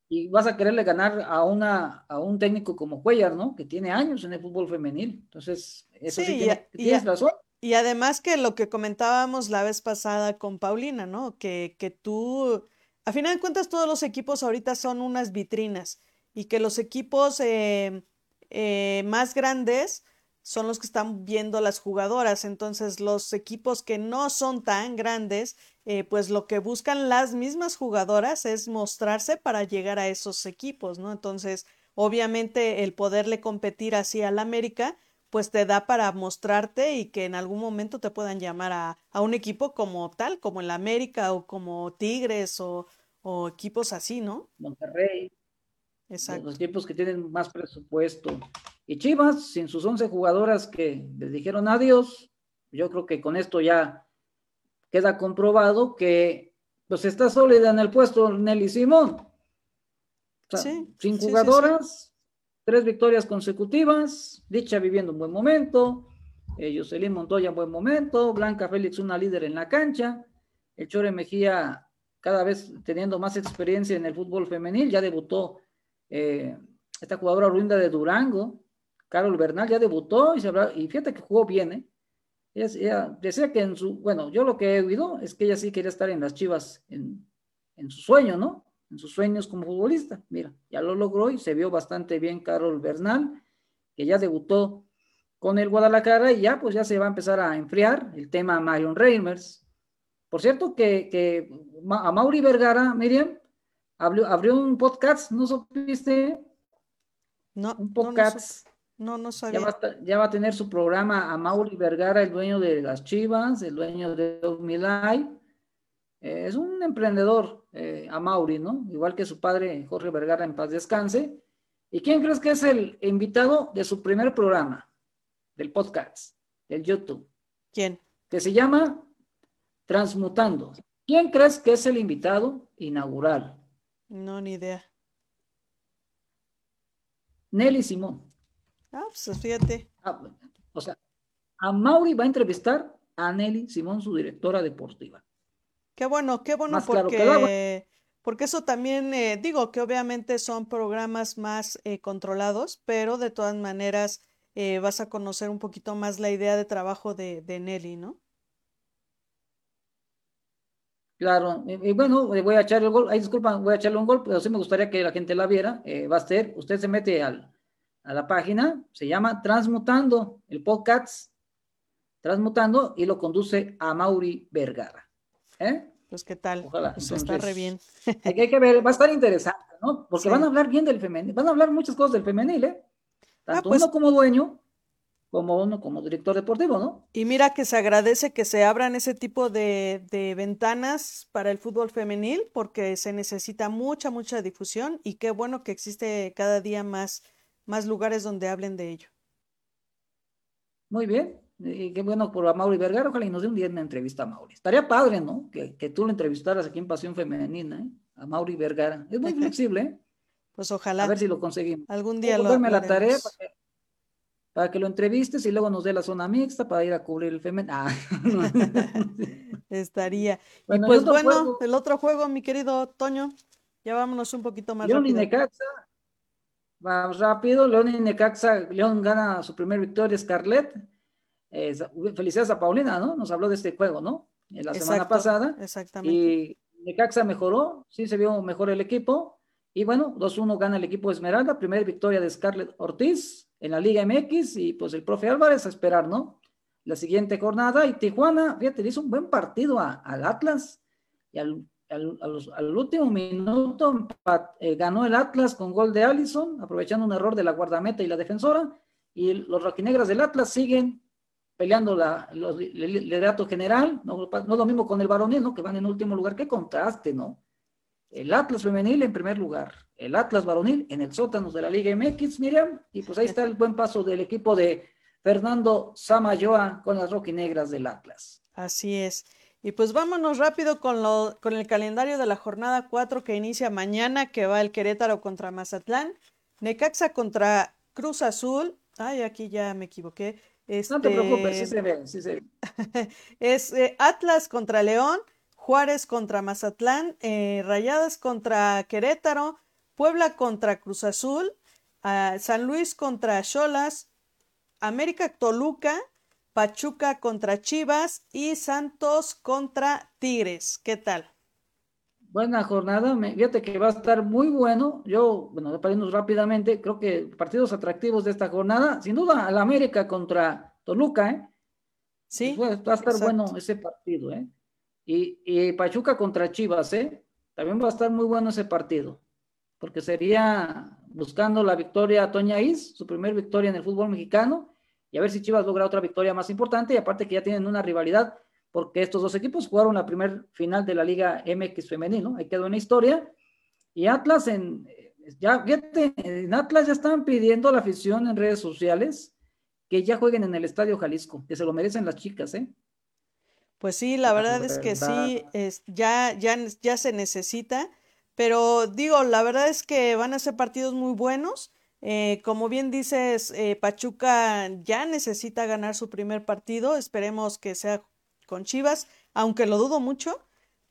y vas a quererle ganar a una a un técnico como Cuellar, ¿no? Que tiene años en el fútbol femenil. Entonces, eso sí, tiene, tienes razón. Y además que lo que comentábamos la vez pasada con Paulina, ¿no? Que, que tú, a final de cuentas, todos los equipos ahorita son unas vitrinas y que los equipos eh, eh, más grandes son los que están viendo las jugadoras. Entonces, los equipos que no son tan grandes, eh, pues lo que buscan las mismas jugadoras es mostrarse para llegar a esos equipos, ¿no? Entonces, obviamente, el poderle competir así al América, pues te da para mostrarte y que en algún momento te puedan llamar a, a un equipo como tal, como el América o como Tigres o, o equipos así, ¿no? Monterrey. Los equipos que tienen más presupuesto. Y Chivas, sin sus 11 jugadoras que les dijeron adiós, yo creo que con esto ya queda comprobado que pues está sólida en el puesto Nelly Simón. sin jugadoras, tres victorias consecutivas, Dicha viviendo un buen momento, eh, Jocelyn Montoya en buen momento, Blanca Félix una líder en la cancha, el Chore Mejía cada vez teniendo más experiencia en el fútbol femenil, ya debutó eh, esta jugadora ruinda de Durango, Carol Bernal, ya debutó y, se y fíjate que jugó bien, ¿eh? Ella, decía que en su, bueno, yo lo que he oído es que ella sí quería estar en las Chivas en, en su sueño, ¿no? En sus sueños como futbolista. Mira, ya lo logró y se vio bastante bien Carol Bernal, que ya debutó con el Guadalajara y ya pues ya se va a empezar a enfriar el tema Marion Reimers. Por cierto que, que a Mauri Vergara, Miriam, abrió, un podcast, ¿no supiste? No. Un podcast. No, no, sabía. Ya va, a tener su programa a Mauri Vergara, el dueño de las Chivas, el dueño de Omilay. Eh, es un emprendedor, eh, a Mauri, ¿no? Igual que su padre, Jorge Vergara, en paz descanse. ¿Y quién crees que es el invitado de su primer programa, del podcast, del YouTube? ¿Quién? Que se llama Transmutando. ¿Quién crees que es el invitado inaugural? No, ni idea. Nelly Simón. Ah, pues fíjate. Ah, o sea, a Mauri va a entrevistar a Nelly Simón, su directora deportiva. Qué bueno, qué bueno porque, porque eso también, eh, digo que obviamente son programas más eh, controlados, pero de todas maneras eh, vas a conocer un poquito más la idea de trabajo de, de Nelly, ¿no? Claro, y, bueno, voy a echar el gol, ay, disculpa, voy a echarle un gol, pero sí me gustaría que la gente la viera. va a ser, usted se mete al, a la página, se llama Transmutando, el podcast Transmutando, y lo conduce a Mauri Vergara. ¿Eh? Pues qué tal, Ojalá. Pues está re bien. hay, que ver, va a estar interesante, ¿no? Porque van a hablar bien del femenil, van a hablar muchas cosas del femenil, ¿eh? Ah, Tanto pues uno como dueño, como uno como director deportivo, ¿no? Y mira que se agradece que se abran ese tipo de, de, ventanas para el fútbol femenil porque se necesita mucha, mucha difusión y qué bueno que existe cada día más, más lugares donde hablen de ello. Muy bien, y qué bueno por a Mauri Vergara, ojalá y nos dé un día una entrevista a Mauri. Estaría padre, ¿no? Que, que tú lo entrevistaras aquí en Pasión Femenina, ¿eh? A Mauri Vergara. Es muy flexible, ¿eh? Pues ojalá. A ver si lo conseguimos. Algún día lo la tarea para que, lo entrevistes y luego nos dé la zona mixta para ir a cubrir el femenino. Ah. Estaría. y pues bueno, el otro juego, mi querido Toño, ya vámonos un poquito más León y Necaxa, vamos rápido, León y Necaxa, León gana su primer victoria, Scarlett felicidades a Paulina, ¿no? Nos habló de este juego, ¿no? En la semana pasada. Exactamente. Y Necaxa mejoró, sí se vio mejor el equipo. Y bueno, 2-1 gana el equipo Esmeralda, primera victoria de Scarlett Ortiz en la Liga MX y pues el profe Álvarez a esperar, ¿no? La siguiente jornada y Tijuana, fíjate, le hizo un buen partido al Atlas y al, al, último minuto eh, ganó el Atlas con gol de Allison, aprovechando un error de la guardameta y la defensora. Y los roquinegras del Atlas siguen peleando la, el liderato general, no, no lo mismo con el varonil, ¿no? Que van en último lugar, qué contraste, ¿no? El Atlas femenil en primer lugar, el Atlas varonil en el sótano de la Liga MX, Miriam, y pues ahí está el buen paso del equipo de Fernando Samayoa con las roquinegras del Atlas. Así es. Y pues vámonos rápido con, lo, con el calendario de la jornada 4 que inicia mañana, que va el Querétaro contra Mazatlán, Necaxa contra Cruz Azul, ay, aquí ya me equivoqué, no te preocupes, sí se ve, sí se ve. es eh, Atlas contra León, Juárez contra Mazatlán, eh, Rayadas contra Querétaro, Puebla contra Cruz Azul, ah, San Luis contra Cholas, América Toluca, Pachuca contra Chivas y Santos contra Tigres. ¿Qué tal? Buena jornada, fíjate que va a estar muy bueno. Yo, bueno, para irnos rápidamente, creo que partidos atractivos de esta jornada, sin duda, al América contra Toluca, ¿eh? Sí. va a estar bueno ese partido, ¿eh? Y, Pachuca contra Chivas, ¿eh? También va a estar muy bueno ese partido, porque sería buscando la victoria a Toña Is, su primer victoria en el fútbol mexicano, y a ver si Chivas logra otra victoria más importante, y aparte que ya tienen una rivalidad porque estos dos equipos jugaron la primer final de la Liga MX femenino, ahí quedó una historia, y Atlas en, ya, en Atlas ya están pidiendo a la afición en redes sociales que ya jueguen en el Estadio Jalisco, que se lo merecen las chicas, ¿eh? Pues sí, la verdad es que sí, es, ya, ya, ya se necesita, pero digo, la verdad es que van a ser partidos muy buenos. Eh, como bien dices, eh, Pachuca ya necesita ganar su primer partido, esperemos que sea con Chivas, aunque lo dudo mucho,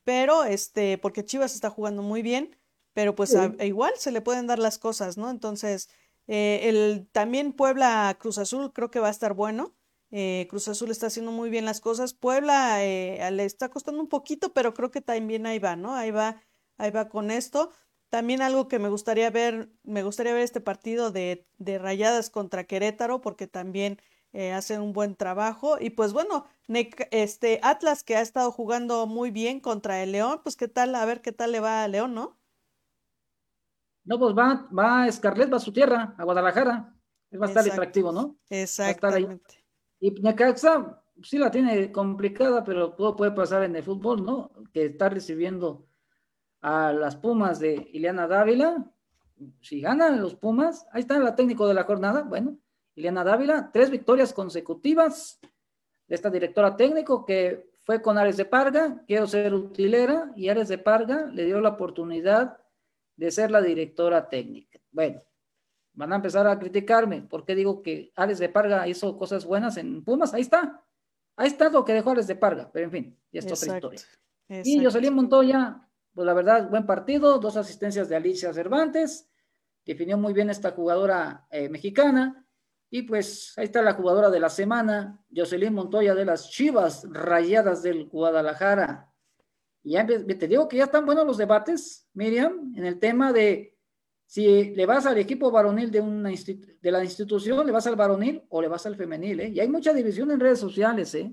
pero este, porque Chivas está jugando muy bien, pero pues igual se le pueden dar las cosas, ¿no? Entonces, eh, el, también Puebla Cruz Azul creo que va a estar bueno. Eh, Cruz Azul está haciendo muy bien las cosas. Puebla eh, le está costando un poquito, pero creo que también ahí va, ¿no? Ahí va, ahí va con esto. También algo que me gustaría ver, me gustaría ver este partido de, de Rayadas contra Querétaro, porque también eh, hacen un buen trabajo. Y pues bueno, este Atlas que ha estado jugando muy bien contra el León, pues qué tal, a ver qué tal le va a León, ¿no? No, pues va, va a Scarlett, va a su tierra, a Guadalajara. Va a estar atractivo, ¿no? Exactamente. Y Necaxa sí la tiene complicada, pero todo puede pasar en el fútbol, ¿no? Que está recibiendo a las Pumas de Ileana Dávila. Si ganan los Pumas, ahí está la técnico de la jornada. Bueno, Ileana Dávila, tres victorias consecutivas de esta directora técnico que fue con Ares de Parga, quiero ser utilera, y Ares de Parga le dio la oportunidad de ser la directora técnica. Bueno, van a empezar a criticarme, porque digo que Ares de Parga hizo cosas buenas en Pumas, ahí está, ahí está lo que dejó Ares de Parga, pero en fin, ya es otra historia. Y Jocelyn Montoya, pues la verdad, buen partido, dos asistencias de Alicia Cervantes, definió muy bien esta jugadora eh, mexicana. Y pues ahí está la jugadora de la semana, Jocelyn Montoya de las Chivas Rayadas del Guadalajara. Y ya te digo que ya están buenos los debates, Miriam, en el tema de si le vas al equipo varonil de, una de la institución, le vas al varonil o le vas al femenil, ¿eh? Y hay mucha división en redes sociales, ¿eh?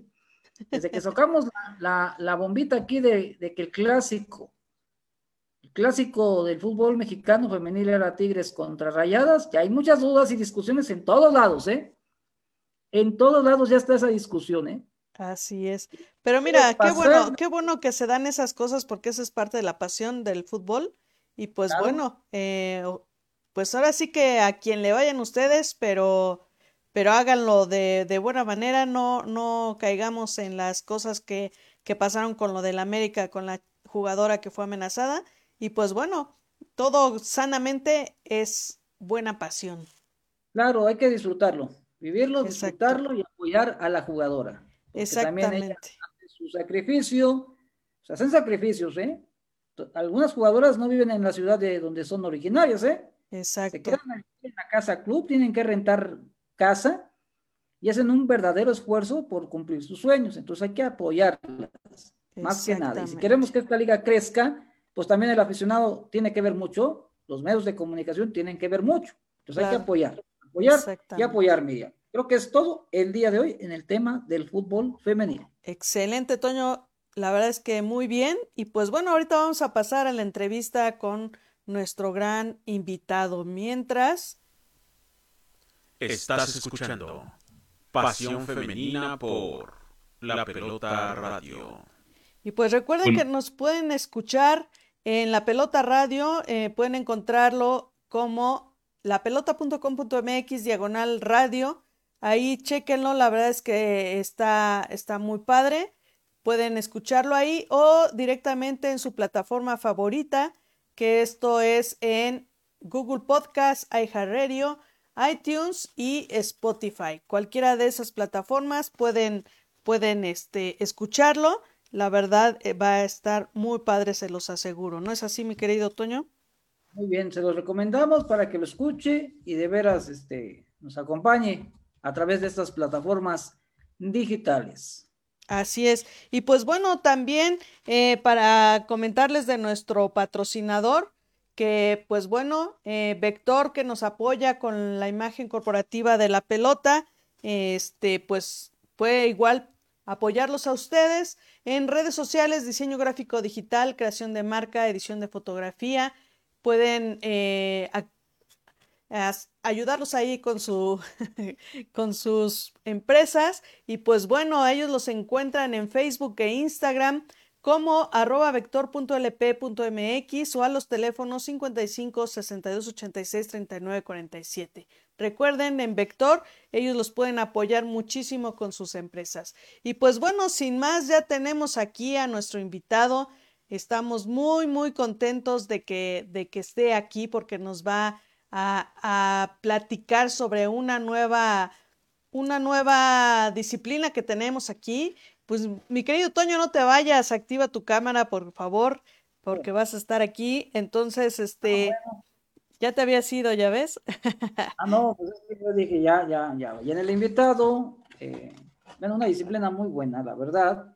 Desde que sacamos la, bombita aquí de, que el clásico, el clásico del fútbol mexicano femenil era Tigres contra Rayadas, ya hay muchas dudas y discusiones en todos lados, ¿eh? En todos lados ya está esa discusión, ¿eh? Así es. Pero mira, qué bueno, qué bueno que se dan esas cosas porque esa es parte de la pasión del fútbol. Y pues bueno, eh, pues ahora sí que a quien le vayan ustedes, pero pero háganlo de, de buena manera, no, no caigamos en las cosas que, que pasaron con lo del América, con la jugadora que fue amenazada. Y pues bueno, todo sanamente es buena pasión. Claro, hay que disfrutarlo, vivirlo, disfrutarlo y apoyar a la jugadora. Exactamente. También su sacrificio, se hacen sacrificios, ¿eh? Algunas jugadoras no viven en la ciudad de donde son originarias, ¿eh? Exacto. Se quedan en la casa club, tienen que rentar casa y hacen un verdadero esfuerzo por cumplir sus sueños. Entonces hay que apoyarlas, más que nada. Y si queremos que esta liga crezca, pues también el aficionado tiene que ver mucho, los medios de comunicación tienen que ver mucho. Entonces hay que apoyar, apoyar y apoyar, Miriam. Creo que es todo el día de hoy en el tema del fútbol femenino. Excelente, Toño. La verdad es que muy bien. Y pues bueno, ahorita vamos a pasar a la entrevista con nuestro gran invitado. Mientras, Estás escuchando Pasión Femenina por La Pelota Radio. Y pues recuerden que nos pueden escuchar en La Pelota Radio, eh, pueden encontrarlo como lapelota.com.mx diagonal radio. Ahí chequenlo, la verdad es que está, está muy padre. Pueden escucharlo ahí o directamente en su plataforma favorita, que esto es en Google Podcast, iHeartRadio, iTunes y Spotify. Cualquiera de esas plataformas pueden, pueden este, escucharlo. La verdad eh, va a estar muy padre, se los aseguro. ¿No es así, mi querido Toño? Muy bien, se los recomendamos para que lo escuche y de veras este, nos acompañe a través de estas plataformas digitales. Así es. Y pues bueno, también eh, para comentarles de nuestro patrocinador, que pues bueno, eh, Vector que nos apoya con la imagen corporativa de la pelota, este pues puede igual apoyarlos a ustedes en redes sociales, diseño gráfico digital, creación de marca, edición de fotografía, pueden eh, ayudarlos ahí con su con sus empresas y pues bueno ellos los encuentran en Facebook e Instagram como arroba vector.lp.mx o a los teléfonos 55 62 86 39 47. Recuerden, en Vector ellos los pueden apoyar muchísimo con sus empresas. Y pues bueno, sin más, ya tenemos aquí a nuestro invitado. Estamos muy, muy contentos de que, de que esté aquí porque nos va a, a platicar sobre una nueva, una nueva disciplina que tenemos aquí pues mi querido Toño, no te vayas, activa tu cámara, por favor, porque vas a estar aquí. Entonces, este, ah, ya te había sido, ¿ya ves? ah, no, pues yo dije, ya, ya, ya. Y en el invitado, eh, bueno, una disciplina muy buena, la verdad.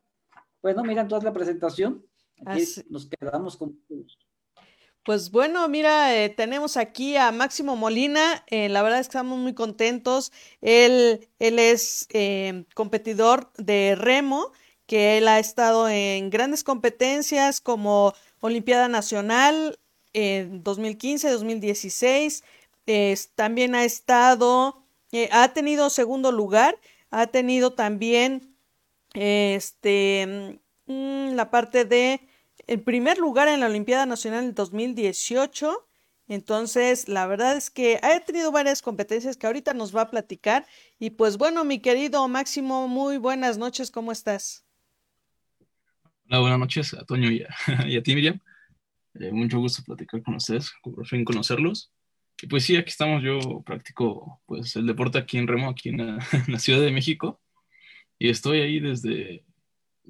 Bueno, miren toda la presentación. Aquí nos quedamos con pues bueno, mira, eh, tenemos aquí a Máximo Molina. Eh, la verdad es que estamos muy contentos. Él, él es eh, competidor de remo, que él ha estado en grandes competencias como Olimpiada Nacional en 2015, 2016. también ha estado, ha tenido segundo lugar, ha tenido también este, mm, la parte de el primer lugar en la Olimpiada Nacional en 2018. Entonces, la verdad es que ha tenido varias competencias que ahorita nos va a platicar. Y pues bueno, mi querido Máximo, muy buenas noches, ¿cómo estás? Hola, buenas noches a Toño y a, ti, Miriam. Eh, mucho gusto platicar con ustedes, por fin conocerlos. Y pues sí, aquí estamos, yo practico pues el deporte aquí en Remo, aquí en la Ciudad de México. Y estoy ahí desde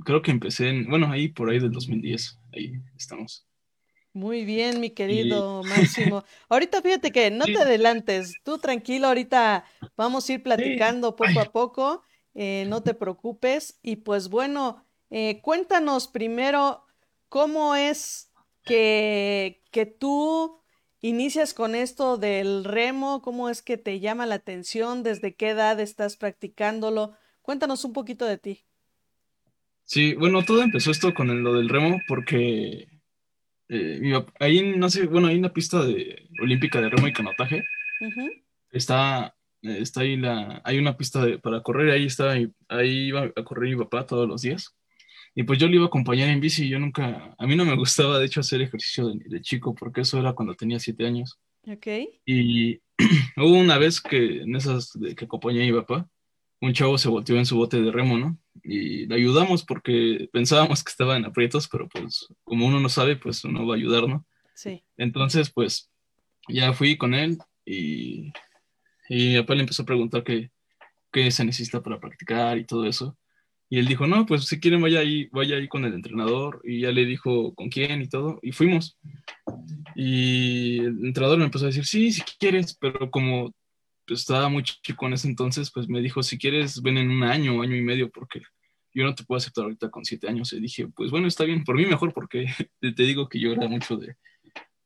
creo que empecé en, bueno, ahí por ahí del 2010, ahí estamos. Muy bien, mi querido Máximo. Ahorita fíjate que no te adelantes, tú tranquilo, ahorita vamos a ir platicando poco a poco, eh, no te preocupes. Y pues bueno, eh, cuéntanos primero cómo es que, que tú inicias con esto del remo, cómo es que te llama la atención, desde qué edad estás practicándolo. Cuéntanos un poquito de ti. Sí, bueno, todo empezó esto con lo del remo porque eh, ahí, no sé, bueno, hay una pista de, olímpica de remo y canotaje. Está, eh, está ahí la, hay una pista para correr, ahí está, ahí iba a correr mi papá todos los días. Y pues yo le iba a acompañar en bici y yo nunca, a mí no me gustaba de hecho hacer ejercicio de, chico porque eso era cuando tenía siete años. Ok. Y hubo una vez que en esas de que acompañé a mi papá, un chavo se volteó en su bote de remo, ¿no? Y le ayudamos porque pensábamos que estaba en aprietos, pero pues como uno no sabe, pues uno va a ayudar, ¿no? Sí. Entonces, pues ya fui con él y, y papá le empezó a preguntar qué, qué se necesita para practicar y todo eso. Y él dijo, no, pues si quieren vaya ahí, vaya ahí con el entrenador. Y ya le dijo con quién y todo. Y fuimos. Y el entrenador me empezó a decir, sí, si quieres, pero como pues, estaba muy chico en ese entonces, pues me dijo, si quieres, ven en un año, año y medio, porque yo no te puedo aceptar ahorita con siete años. Y dije, pues bueno, está bien, por mí mejor, porque te digo que yo era mucho de,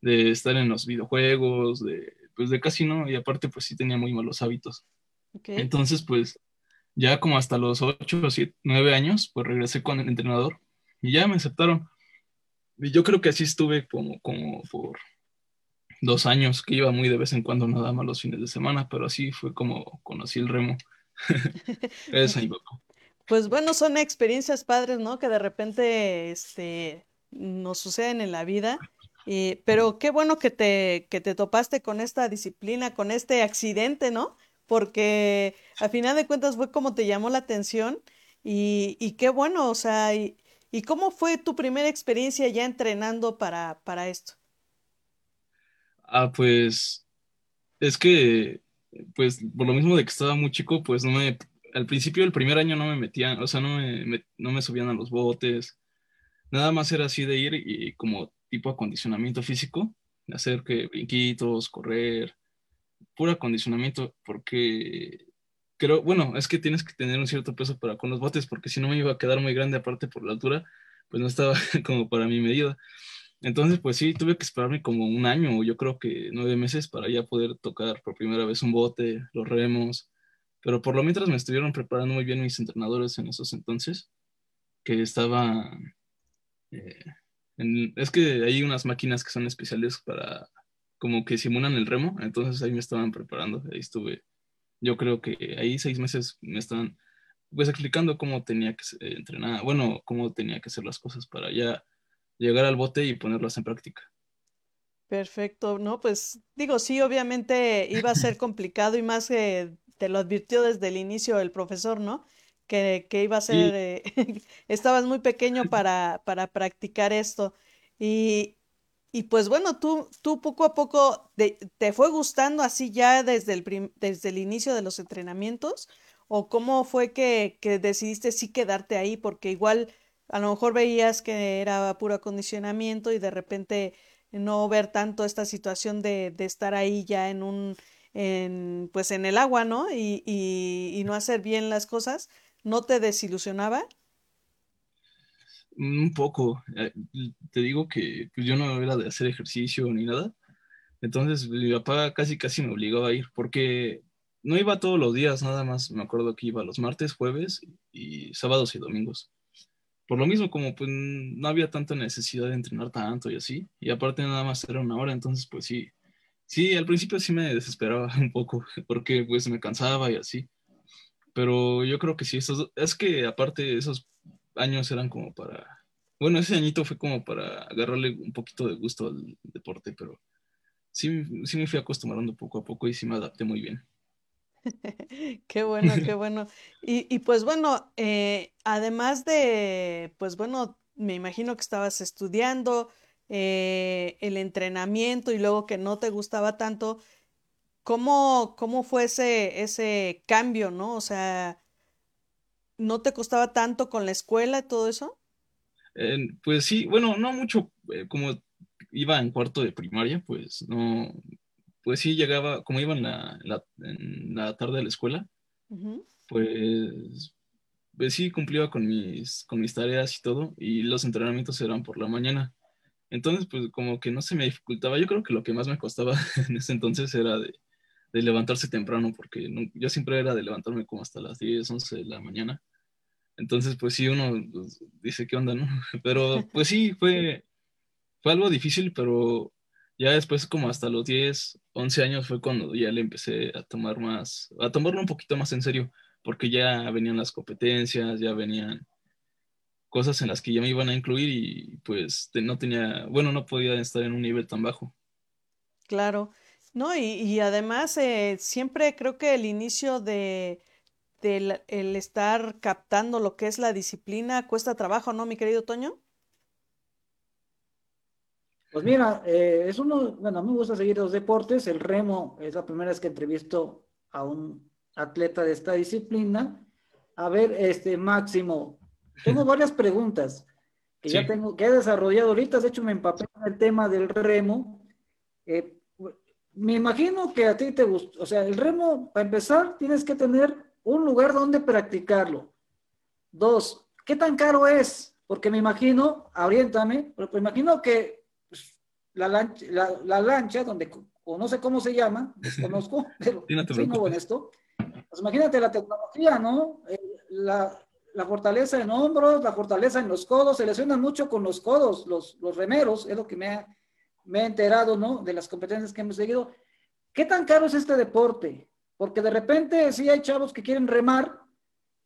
de estar en los videojuegos, de, pues de casi no, y aparte pues sí tenía muy malos hábitos. Entonces, pues ya como hasta los 8 o 7, 9 años, pues regresé con el entrenador y ya me aceptaron. Y yo creo que así estuve como, como por dos años, que iba muy de vez en cuando nada más los fines de semana, pero así fue como conocí el remo. Pues bueno, son experiencias padres, ¿no? Que de repente este, nos suceden en la vida. pero qué bueno que te, que te topaste con esta disciplina, con este accidente, ¿no? porque a final de cuentas fue como te llamó la atención y, y qué bueno, o sea, y, y, cómo fue tu primera experiencia ya entrenando para, para esto? Ah, pues es que, pues por lo mismo de que estaba muy chico, pues no me, al principio del primer año no me metían, o sea, no me, no me subían a los botes, nada más era así de ir y como tipo acondicionamiento físico, hacer que brinquitos, correr, puro acondicionamiento, porque creo, bueno, es que tienes que tener un cierto peso para con los botes, porque si no me iba a quedar muy grande aparte por la altura, pues no estaba como para mi medida. Entonces, pues sí, tuve que esperarme como un año, yo creo que nueve meses para ya poder tocar por primera vez un bote, los remos. Pero por lo mientras me estuvieron preparando muy bien mis entrenadores en esos entonces, que estaba... Eh, es que hay unas máquinas que son especiales para como que simulan el remo, entonces ahí me estaban preparando, ahí estuve, yo creo que ahí seis meses me estaban pues explicando cómo tenía que entrenar, bueno, cómo tenía que hacer las cosas para ya llegar al bote y ponerlas en práctica. Perfecto, ¿no? Pues digo, sí, obviamente iba a ser complicado y más que te lo advirtió desde el inicio el profesor, ¿no? Que, que iba a ser, eh, estabas muy pequeño para, para practicar esto. Y, y pues bueno, tú, tú poco a poco te fue gustando así ya desde el, desde el inicio de los entrenamientos o cómo fue que, que decidiste sí quedarte ahí porque igual a lo mejor veías que era puro acondicionamiento y de repente no ver tanto esta situación de, estar ahí ya en un en, pues en el agua, ¿no? Y, y, y no hacer bien las cosas, ¿no te desilusionaba? Un poco. Eh, te digo que pues, yo no era de hacer ejercicio ni nada. Entonces mi papá casi casi me obligaba a ir porque no iba todos los días, nada más. Me acuerdo que iba los martes, jueves y sábados y domingos. Por lo mismo, como pues no había tanta necesidad de entrenar tanto y así. Y aparte nada más era una hora, entonces pues sí. Sí, al principio sí me desesperaba un poco porque pues me cansaba y así. Pero yo creo que sí, es que aparte esos años eran como para, bueno, ese añito fue como para agarrarle un poquito de gusto al deporte, pero sí, sí me fui acostumbrando poco a poco y sí me adapté muy bien. qué bueno, qué bueno. Y, pues bueno, eh, además de, pues bueno, me imagino que estabas estudiando eh, el entrenamiento y luego que no te gustaba tanto, ¿cómo, cómo fue ese, ese cambio, no? O sea, no te costaba tanto con la escuela y todo eso? pues sí, bueno, no mucho, eh, como iba en cuarto de primaria, pues no, pues sí llegaba, como iba en la, en la tarde de la escuela, pues, pues sí cumplía con mis, con mis tareas y todo, y los entrenamientos eran por la mañana. Entonces, pues como que no se me dificultaba. Yo creo que lo que más me costaba en ese entonces era de, de levantarse temprano, porque yo siempre era de levantarme como hasta las 10, 11 de la mañana. Entonces, pues sí, uno pues, dice, ¿qué onda, no? Pero pues sí, fue, fue algo difícil, pero ya después, como hasta los 10, 11 años, fue cuando ya le empecé a tomar más, a tomarlo un poquito más en serio, porque ya venían las competencias, ya venían cosas en las que ya me iban a incluir y pues no tenía, bueno, no podía estar en un nivel tan bajo. Claro, no, y, además eh, siempre creo que el inicio de del el estar captando lo que es la disciplina cuesta trabajo, ¿no, mi querido Toño? Pues mira, eh, es uno, bueno, a mí me gusta seguir los deportes, el remo es la primera vez que entrevisto a un atleta de esta disciplina. A ver, este Máximo, tengo varias preguntas que ya tengo, que he desarrollado ahorita, de hecho me empapé en el tema del remo. Eh, me imagino que a ti te gusta, o sea, el remo, para empezar, tienes que tener un lugar donde practicarlo. Dos, ¿qué tan caro es? Porque me imagino, oriéntame, pero me imagino que la, lancha, la, lancha, donde, o no sé cómo se llama, desconozco, pero soy nuevo en esto. Pues imagínate la tecnología, ¿no? Eh, la, la fortaleza en hombros, la fortaleza en los codos, se lesionan mucho con los codos, los, los remeros, es lo que me ha, me he enterado, ¿no? De las competencias que hemos seguido. ¿Qué tan caro es este deporte? Porque de repente sí hay chavos que quieren remar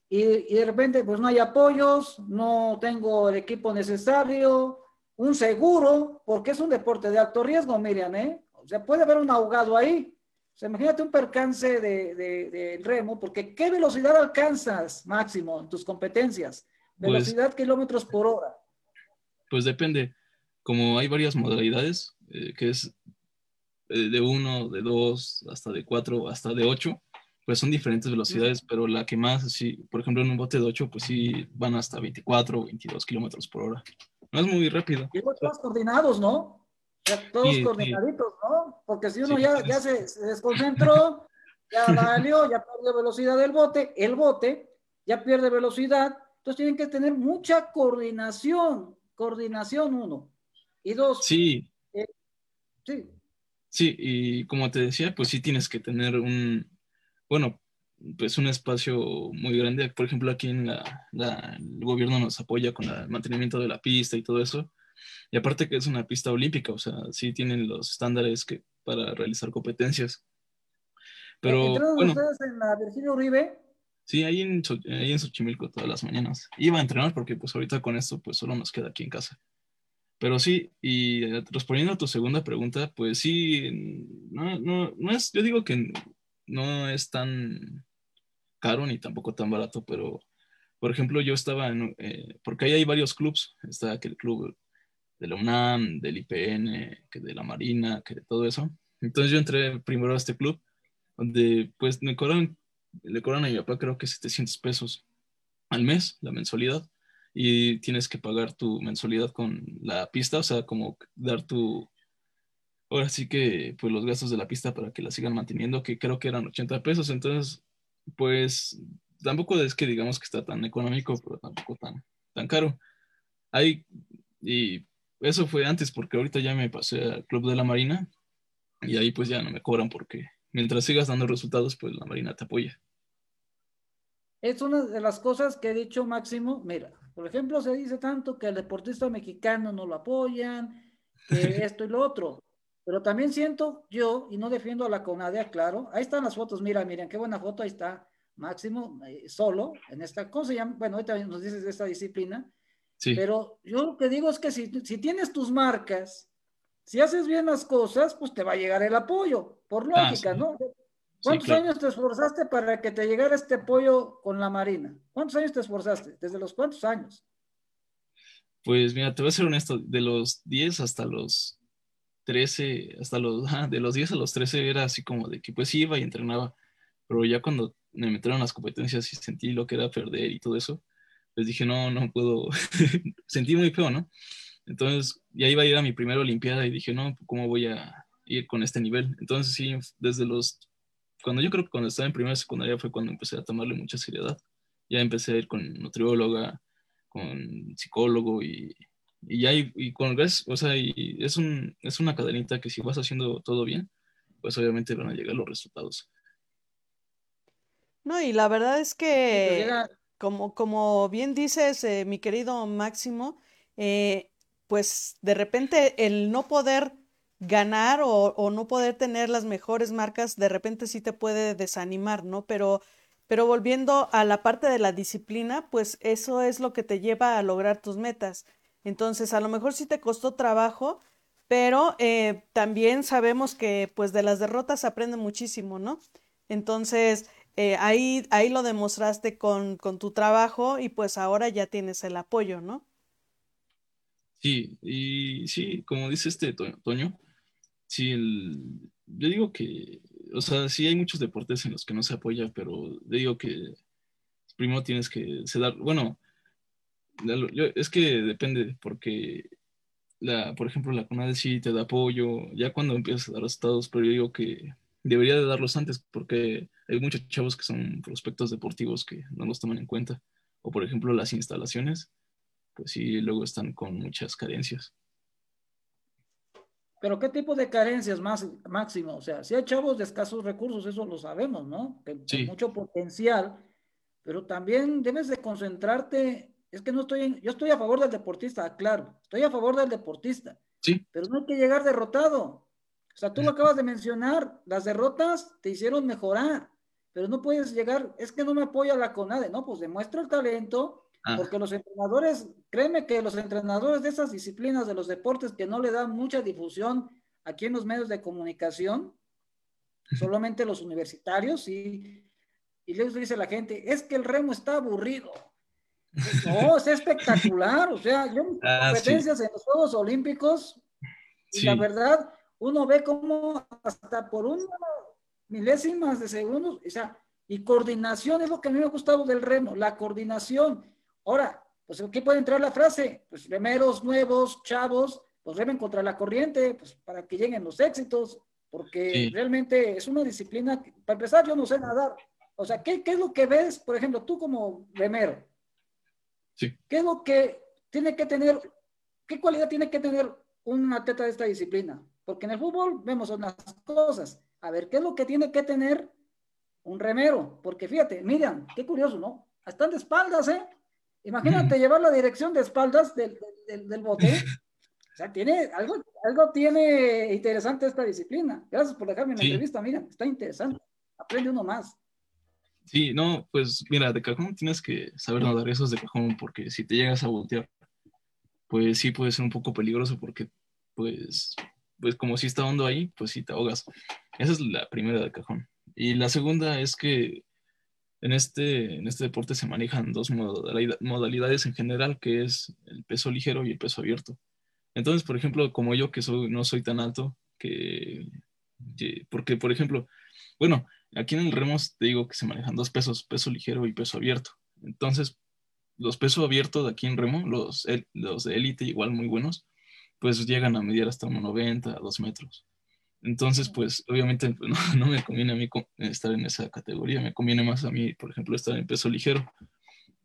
y, y de repente pues no hay apoyos, no tengo el equipo necesario, un seguro, porque es un deporte de alto riesgo, Miriam, ¿eh? O sea, puede haber un ahogado ahí. O sea, imagínate un percance de, de, remo, porque ¿qué velocidad alcanzas máximo en tus competencias? Pues velocidad kilómetros por hora. Pues depende. Como hay varias modalidades, eh, que es eh, de uno, de dos, hasta de cuatro, hasta de ocho, pues son diferentes velocidades, pero la que más, sí, por ejemplo, en un bote de ocho, pues sí van hasta 24 22 kilómetros por hora. No es muy rápido. Y todos coordinados, ¿no? todos coordinaditos, ¿no? Porque si uno ya, ya se, desconcentró, ya valió, ya perdió velocidad del bote, el bote ya pierde velocidad, entonces tienen que tener mucha coordinación, coordinación uno. Y dos. Sí. Eh, sí. Sí, y como te decía, pues sí tienes que tener un, bueno, pues un espacio muy grande. Por ejemplo, aquí en la, la el gobierno nos apoya con el mantenimiento de la pista y todo eso. Y aparte que es una pista olímpica, o sea, sí tienen los estándares que, para realizar competencias. Pero, bueno, ustedes en la Virgilio Uribe? Sí, ahí en, ahí en Xochimilco todas las mañanas. Iba a entrenar porque pues ahorita con esto pues solo nos queda aquí en casa. Pero sí, y eh, respondiendo a tu segunda pregunta, pues sí, no, no, no es, yo digo que no es tan caro ni tampoco tan barato, pero por ejemplo yo estaba en, eh, porque ahí hay varios clubs, está aquel club de la UNAM, del IPN, que de la Marina, que de todo eso. Entonces yo entré primero a este club, donde pues me cobran, le cobran a mi papá creo que 700 pesos al mes, la mensualidad, y tienes que pagar tu mensualidad con la pista, o sea, como dar tu, ahora sí que pues los gastos de la pista para que la sigan manteniendo, que creo que eran 80 pesos, entonces pues tampoco es que digamos que está tan económico, pero tampoco tan, tan caro. Hay, y eso fue antes, porque ahorita ya me pasé al Club de la Marina y ahí pues ya no me cobran porque mientras sigas dando resultados, pues la Marina te apoya. Es una de las cosas que he dicho Máximo. Mira, por ejemplo, se dice tanto que el deportista mexicano no lo apoyan, que esto y lo otro. Pero también siento yo, y no defiendo a la CONADEA, claro, ahí están las fotos, mira, miren, qué buena foto, ahí está Máximo, eh, solo, en esta, ¿cómo se llama? Bueno, ahorita nos dices de esta disciplina, pero yo lo que digo es que si, tienes tus marcas, si haces bien las cosas, pues te va a llegar el apoyo, por ah, lógica, ¿no? ¿Cuántos años te esforzaste para que te llegara este apoyo con la Marina? ¿Cuántos años te esforzaste? ¿Desde los cuántos años? Pues mira, te voy a ser honesto, de los 10 hasta los 13, hasta los, de los 10 a los 13 era así como de que pues iba y entrenaba, pero ya cuando me metieron las competencias y sentí lo que era perder y todo eso, pues dije, no, no puedo, sentí muy feo, ¿no? Entonces ya iba a ir a mi primera Olimpiada y dije, no, ¿cómo voy a ir con este nivel? Entonces sí, desde los, cuando yo creo que cuando estaba en primera secundaria fue cuando empecé a tomarle mucha seriedad. Ya empecé a ir con nutrióloga, con psicólogo y, y ya, y, con o sea, y es, un, es una cadenita que si vas haciendo todo bien, pues obviamente van a llegar los resultados. No, y la verdad es que, como, como bien dices, eh, mi querido Máximo, eh, pues de repente el no poder ganar o, o, no poder tener las mejores marcas, de repente sí te puede desanimar, ¿no? Pero, pero volviendo a la parte de la disciplina, pues eso es lo que te lleva a lograr tus metas. Entonces, a lo mejor sí te costó trabajo, pero eh, también sabemos que pues de las derrotas aprende muchísimo, ¿no? Entonces, eh, ahí, ahí lo demostraste con, con tu trabajo y pues ahora ya tienes el apoyo, ¿no? Sí, y sí, como dice este Toño, sí, el, yo digo que, o sea, sí hay muchos deportes en los que no se apoya, pero yo digo que primero tienes que se dar, bueno, es que depende, porque, la, por ejemplo, la CONADE sí te da apoyo, ya cuando empiezas a dar resultados, pero yo digo que debería de darlos antes, porque hay muchos chavos que son prospectos deportivos que no los toman en cuenta. O, por ejemplo, las instalaciones, pues sí, luego están con muchas carencias. Pero ¿qué tipo de carencias más máximo? O sea, si hay chavos de escasos recursos, eso lo sabemos, ¿no? Que sí. mucho potencial, pero también debes de concentrarte es que no estoy, yo estoy a favor del deportista, claro, estoy a favor del deportista. Sí. Pero no hay que llegar derrotado. O sea, tú lo acabas de mencionar, las derrotas te hicieron mejorar, pero no puedes llegar, es que no me apoya la CONADE, no, pues demuestra el talento, ah. porque los entrenadores, créeme que los entrenadores de esas disciplinas de los deportes que no le dan mucha difusión aquí en los medios de comunicación, solamente los universitarios, y, y les dice la gente, es que el remo está aburrido. No, es espectacular. O sea, yo ah, competencias en los Juegos Olímpicos, y la verdad, uno ve como hasta por unas milésimas de segundos, o sea, y coordinación es lo que a mí me ha gustado del remo, la coordinación. Ahora, pues aquí puede entrar la frase, pues remeros nuevos, chavos, pues remen contra la corriente, pues para que lleguen los éxitos, porque realmente es una disciplina, para empezar, yo no sé nadar. O sea, ¿qué, ¿qué es lo que ves, por ejemplo, tú como remero? ¿Qué es lo que tiene que tener, qué cualidad tiene que tener un atleta de esta disciplina? Porque en el fútbol vemos unas cosas. A ver, ¿qué es lo que tiene que tener un remero? Porque fíjate, Miriam, qué curioso, ¿no? Están de espaldas, ¿eh? Imagínate llevar la dirección de espaldas del, del, bote. O sea, tiene, algo, algo tiene interesante esta disciplina. Gracias por dejarme en la entrevista, Miriam, está interesante. Aprende uno más. Sí, no, pues mira, de cajón tienes que saber nadar esos de cajón, porque si te llegas a voltear, pues sí puede ser un poco peligroso, porque pues, pues como si está hondo ahí, pues sí te ahogas. Esa es la primera de cajón. Y la segunda es que en este, en este deporte se manejan dos modalidades en general, que es el peso ligero y el peso abierto. Entonces, por ejemplo, como yo que soy, no soy tan alto, que, que porque, por ejemplo, bueno, Aquí en el Remos te digo que se manejan dos pesos, peso ligero y peso abierto. Entonces, los pesos abiertos de aquí en Remo, los, los de élite igual muy buenos, pues llegan a medir hasta 1,90 a 2 metros. Entonces, pues obviamente pues, no, me conviene a mí estar en esa categoría, me conviene más a mí, por ejemplo, estar en peso ligero,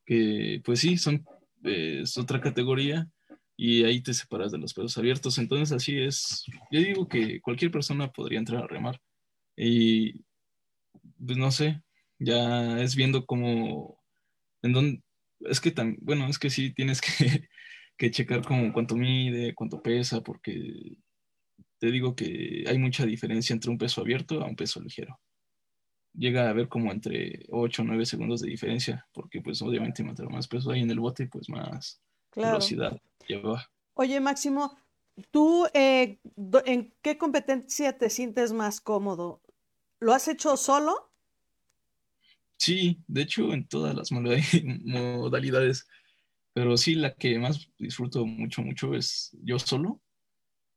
que pues sí, son, es otra categoría y ahí te separas de los pesos abiertos. Entonces, así es, yo digo que cualquier persona podría entrar a remar. Y pues no sé, ya es viendo como, en dónde, es que tan, bueno, es que sí tienes que, que checar como cuánto mide, cuánto pesa, porque te digo que hay mucha diferencia entre un peso abierto a un peso ligero. Llega a haber como entre 8 o 9 segundos de diferencia, porque pues obviamente mientras más peso hay en el bote, pues más velocidad lleva. Oye, Máximo, ¿tú eh, en qué competencia te sientes más cómodo? ¿Lo has hecho solo? Sí, de hecho en todas las modalidades, pero sí la que más disfruto mucho, mucho es yo solo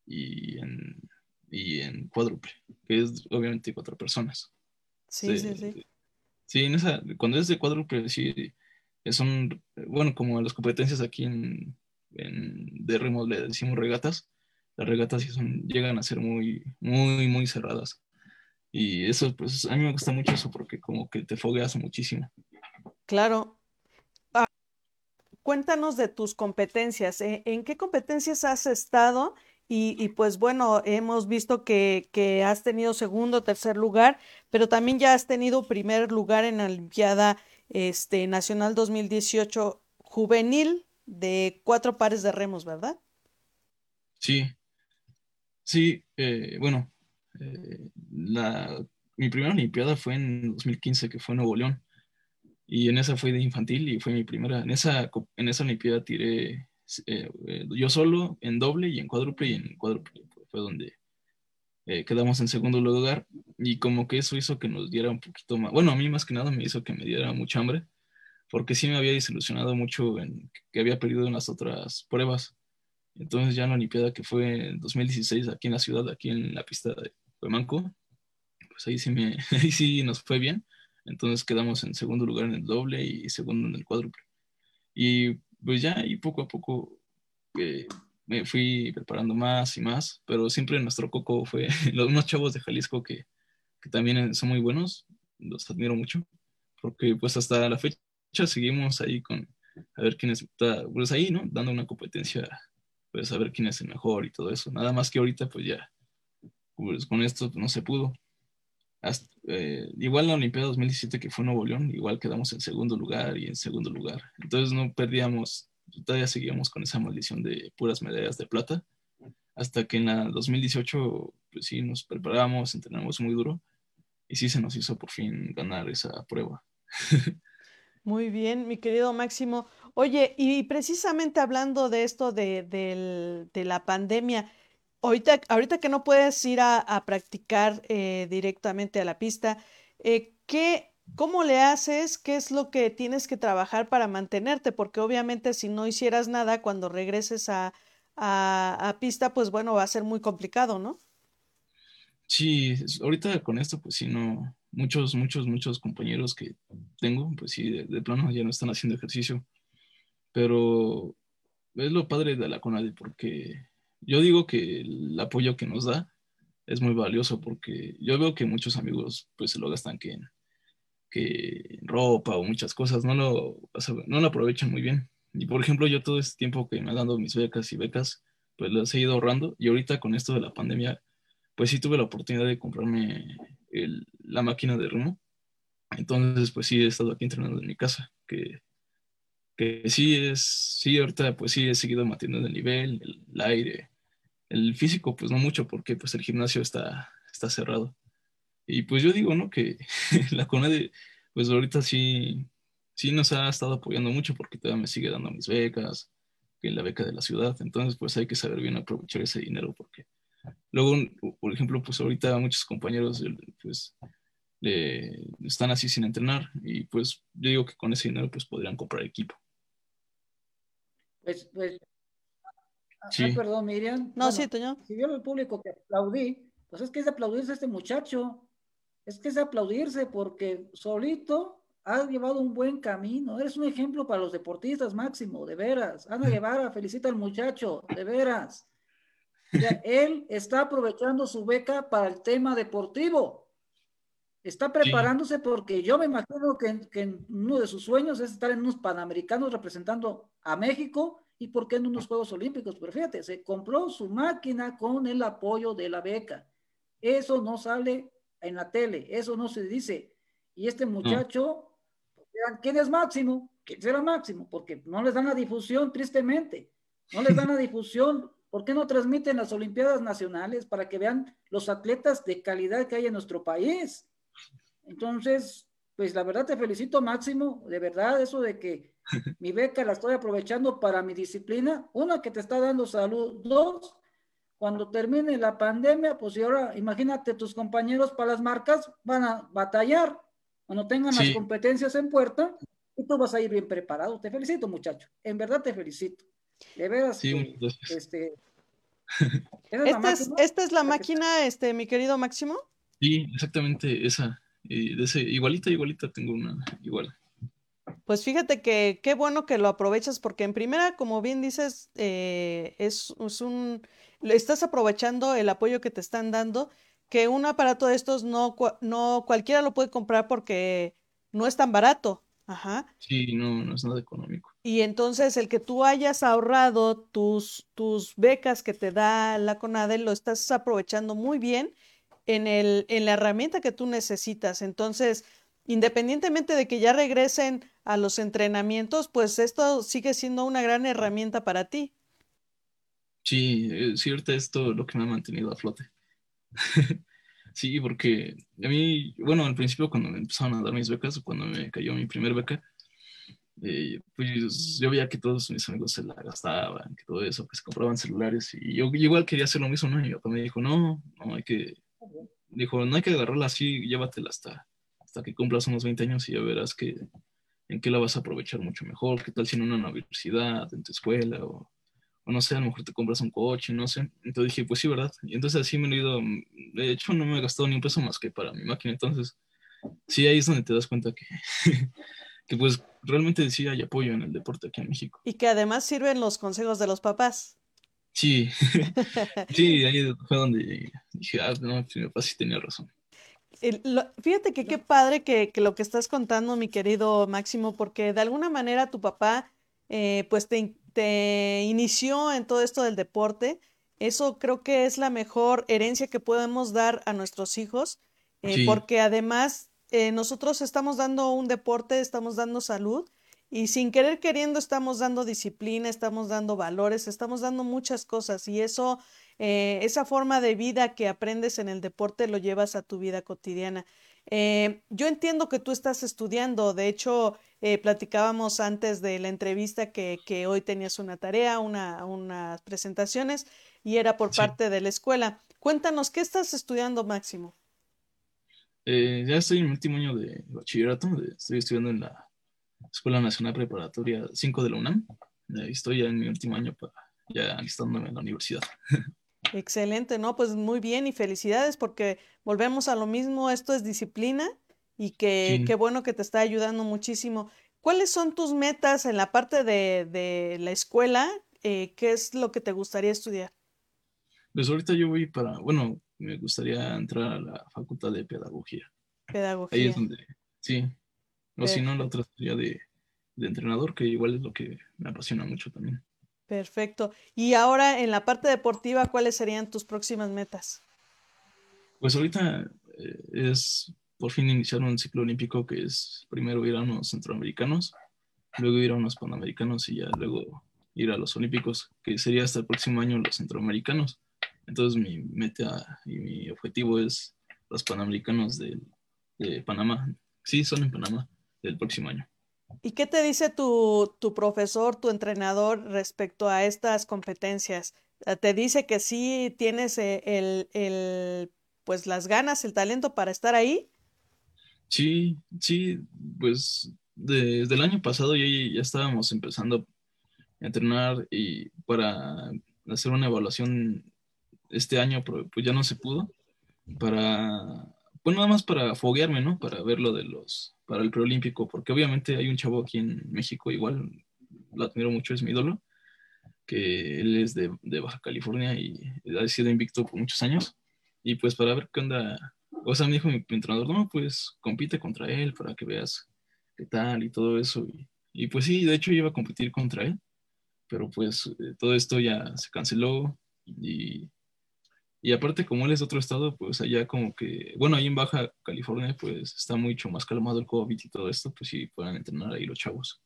y en, y en cuádruple, que es obviamente cuatro personas. Sí, sí, sí. Sí, en esa, cuando es de cuádruple, sí, son, bueno, como las competencias aquí en, en de remos le decimos regatas, las regatas sí son, llegan a ser muy, muy, muy cerradas. Y eso, pues a mí me gusta mucho eso porque como que te fogueas muchísimo. Claro. Ah, cuéntanos de tus competencias. ¿En, ¿En, qué competencias has estado? Y, y pues bueno, hemos visto que, que, has tenido segundo, tercer lugar, pero también ya has tenido primer lugar en la Olimpiada este, Nacional 2018 juvenil de cuatro pares de remos, ¿verdad? Sí, sí, eh, bueno, eh, la, mi primera Olimpiada fue en 2015, que fue en Nuevo León, y en esa fue de infantil y fue mi primera, en esa, en esa Olimpiada tiré eh, yo solo, en doble y en cuádruple, y en cuádruple fue donde quedamos en segundo lugar, y como que eso hizo que nos diera un poquito más, bueno, a mí más que nada me hizo que me diera mucha hambre, porque sí me había desilusionado mucho en que había perdido en las otras pruebas. Entonces ya en la Olimpiada que fue en 2016 aquí en la ciudad, aquí en la pista de Huemanco, pues ahí sí, me, ahí sí nos fue bien. Entonces quedamos en segundo lugar en el doble y segundo en el cuádruple. Y pues ya y poco a poco eh, me fui preparando más y más, pero siempre nuestro coco fue los unos chavos de Jalisco que, que también son muy buenos, los admiro mucho, porque pues hasta la fecha seguimos ahí con a ver quién está, pues ahí, ¿no? Dando una competencia, pues a ver quién es el mejor y todo eso. Nada más que ahorita, pues ya, pues con esto no se pudo. Eh, igual la Olimpiada 2017 que fue Nuevo León, igual quedamos en segundo lugar y en segundo lugar. Entonces no perdíamos, todavía seguíamos con esa maldición de puras medallas de plata. Hasta que en la 2018, pues sí, nos preparamos, entrenamos muy duro y sí se nos hizo por fin ganar esa prueba. Muy bien, mi querido Máximo. Oye, y precisamente hablando de esto de, del- de la pandemia, ahorita, ahorita que no puedes ir a, practicar eh, directamente a la pista, eh, ¿qué, cómo le haces? ¿Qué es lo que tienes que trabajar para mantenerte? Porque obviamente si no hicieras nada cuando regreses a, a, pista, pues bueno, va a ser muy complicado, ¿no? Sí, ahorita con esto, pues sí, no, muchos, muchos, muchos compañeros que tengo, pues sí, de, de plano ya no están haciendo ejercicio, pero es lo padre de la CONADE, porque yo digo que el apoyo que nos da es muy valioso, porque yo veo que muchos amigos pues se lo gastan que en, ropa o muchas cosas, no lo, no lo aprovechan muy bien. Y por ejemplo, yo todo este tiempo que me han dado mis becas y becas, pues las he ido ahorrando, y ahorita con esto de la pandemia, pues sí tuve la oportunidad de comprarme la máquina de remo. Entonces, pues sí he estado aquí entrenando en mi casa, que, que sí es, sí ahorita pues sí he seguido manteniendo el nivel, el, el aire, el físico pues no mucho porque pues el gimnasio está, está cerrado. Y pues yo digo, ¿no? Que la CONADE pues ahorita sí, sí nos ha estado apoyando mucho porque todavía me sigue dando mis becas, que la beca de la ciudad. Entonces, pues hay que saber bien aprovechar ese dinero porque Luego, por ejemplo, pues ahorita muchos compañeros pues le están así sin entrenar y pues yo digo que con ese dinero pues podrían comprar equipo. Pues, pues, Sí. ah, perdón, Miriam. No, Bueno, sí, Toño. si yo el público que aplaudí, pues es que es de aplaudirse a este muchacho. Es que es de aplaudirse porque solito has llevado un buen camino. Eres un ejemplo para los deportistas, Máximo, de veras. Ana Guevara, felicita al muchacho, de veras. Él está aprovechando su beca para el tema deportivo. Está preparándose porque yo me imagino que, que uno de sus sueños es estar en unos Panamericanos representando a México y por qué en unos Juegos Olímpicos. Pero fíjate, se compró su máquina con el apoyo de la beca. Eso no sale en la tele, eso no se dice. Y este muchacho, vean, ¿quién es Máximo? ¿Quién será Máximo? Porque no les dan la difusión, tristemente. No les dan la difusión. ¿Por qué no transmiten las Olimpiadas Nacionales para que vean los atletas de calidad que hay en nuestro país? Entonces, pues la verdad te felicito, Máximo, de verdad, eso de que mi beca la estoy aprovechando para mi disciplina, una que te está dando salud, dos, cuando termine la pandemia, pues y ahora imagínate, tus compañeros para las marcas van a batallar cuando tengan Sí. las competencias en puerta y tú vas a ir bien preparado. Te felicito, muchacho, en verdad te felicito. De veras, Sí, que, este, ¿esa es la Esta es, esta es la máquina, este, mi querido Máximo. Sí, exactamente esa. Y de ese, igualita, igualita tengo una igual. Pues fíjate que qué bueno que lo aprovechas porque en primera, como bien dices, eh, es, es, un, estás aprovechando el apoyo que te están dando, que un aparato de estos no, no cualquiera lo puede comprar porque no es tan barato. Ajá. Sí, no, no es nada económico. Y entonces el que tú hayas ahorrado tus, tus becas que te da la CONADE, lo estás aprovechando muy bien en, el, en la herramienta que tú necesitas. Entonces, independientemente de que ya regresen a los entrenamientos, pues esto sigue siendo una gran herramienta para ti. Sí, es cierto, esto lo que me ha mantenido a flote. sí, porque a mí, bueno, al principio cuando me empezaron a dar mis becas, cuando me cayó mi primer beca, eh, pues yo veía que todos mis amigos se la gastaban, que todo eso, que se compraban celulares, y yo, igual quería hacer lo mismo, ¿no? Y mi papá me dijo, no, no hay que, dijo, no hay que agarrarla así, llévatela hasta, hasta que cumplas unos 20 años y ya verás que en qué la vas a aprovechar mucho mejor, qué tal si en una universidad, en tu escuela, o, o, no sé, a lo mejor te compras un coche, no sé. Entonces dije, pues sí, ¿verdad? Y entonces así me he ido, de hecho no me he gastado ni un peso más que para mi máquina, entonces sí, ahí es donde te das cuenta que, que pues realmente sí hay apoyo en el deporte aquí en México. Y que además sirven los consejos de los papás. Sí, sí, ahí fue donde dije, ah, no, mi papá sí tenía razón fíjate que qué padre que, lo que estás contando, mi querido Máximo, porque de alguna manera tu papá, eh, pues te, te, inició en todo esto del deporte. Eso creo que es la mejor herencia que podemos dar a nuestros hijos, eh, porque además eh, nosotros estamos dando un deporte, estamos dando salud y sin querer queriendo estamos dando disciplina, estamos dando valores, estamos dando muchas cosas y eso eh, esa forma de vida que aprendes en el deporte lo llevas a tu vida cotidiana. Eh, yo entiendo que tú estás estudiando, de hecho, eh, platicábamos antes de la entrevista que, que hoy tenías una tarea, una, unas presentaciones y era por parte de la escuela. Cuéntanos, ¿qué estás estudiando, Máximo? ya estoy en el último año de bachillerato, estoy estudiando en la Escuela Nacional Preparatoria 5 de la UNAM. estoy ya en mi último año para ya alistándome en la universidad. Excelente, ¿no? Pues muy bien y felicidades porque volvemos a lo mismo, esto es disciplina y que qué bueno que te está ayudando muchísimo. ¿Cuáles son tus metas en la parte de, de la escuela? Eh, ¿Qué es lo que te gustaría estudiar? Pues ahorita yo voy para, bueno, me gustaría entrar a la facultad de pedagogía. Pedagogía. Ahí es donde, sí. O si no, la otra sería de, de entrenador, que igual es lo que me apasiona mucho también. Perfecto. Y ahora en la parte deportiva, ¿cuáles serían tus próximas metas? Pues ahorita eh, es por fin iniciar un ciclo olímpico que es primero ir a unos centroamericanos, luego ir a unos panamericanos y ya luego ir a los olímpicos, que sería hasta el próximo año los centroamericanos. Entonces mi meta y mi objetivo es los panamericanos de, de Panamá. Sí, son en Panamá del próximo año. ¿Y qué te dice tu, tu profesor, tu entrenador respecto a estas competencias? Eh, ¿Te dice que sí tienes eh, el, el, pues las ganas, el talento para estar ahí? Sí, sí, pues desde el año pasado ya, ya estábamos empezando a entrenar y para hacer una evaluación este año, pues ya no se pudo, para pues nada más para foguearme, ¿no? Para ver lo de los, para el preolímpico, porque obviamente hay un chavo aquí en México, igual lo admiro mucho, es mi ídolo, que él es de, Baja California y ha sido invicto por muchos años. Y pues para ver qué onda, o sea, me dijo mi, entrenador, no, pues compite contra él para que veas qué tal y todo eso. Y, y pues sí, de hecho iba a competir contra él, pero pues eh, todo esto ya se canceló y y aparte, como él es de otro estado, pues allá como que, bueno, ahí en Baja California, pues está mucho más calmado el COVID y todo esto, pues sí puedan entrenar ahí los chavos.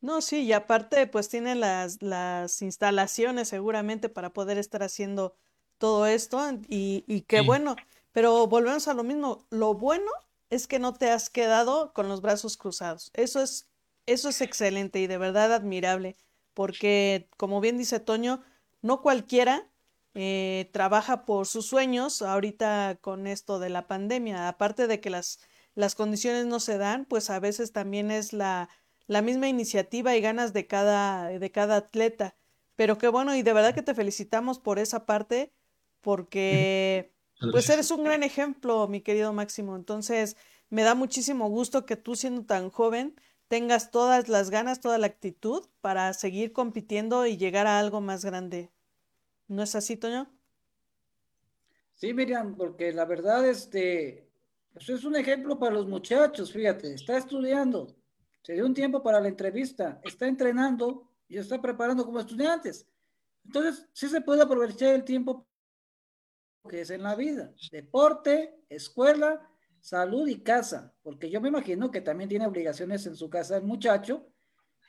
No, sí, y aparte, pues tiene las, las instalaciones seguramente para poder estar haciendo todo esto y, y qué bueno. Pero volvemos a lo mismo, lo bueno es que no te has quedado con los brazos cruzados. Eso es, eso es excelente y de verdad admirable, porque como bien dice Toño, no cualquiera eh, trabaja por sus sueños ahorita con esto de la pandemia. Aparte de que las, las condiciones no se dan, pues a veces también es la, la misma iniciativa y ganas de cada, de cada atleta. Pero qué bueno, y de verdad que te felicitamos por esa parte, porque pues eres un gran ejemplo, mi querido Máximo. Entonces, me da muchísimo gusto que tú siendo tan joven tengas todas las ganas, toda la actitud para seguir compitiendo y llegar a algo más grande. ¿No es así, Toño? Sí, Miriam, porque la verdad, este, eso es un ejemplo para los muchachos, fíjate, está estudiando, se dio un tiempo para la entrevista, está entrenando y está preparando como estudiantes. Entonces, sí se puede aprovechar el tiempo que es en la vida, deporte, escuela, salud y casa, porque yo me imagino que también tiene obligaciones en su casa el muchacho,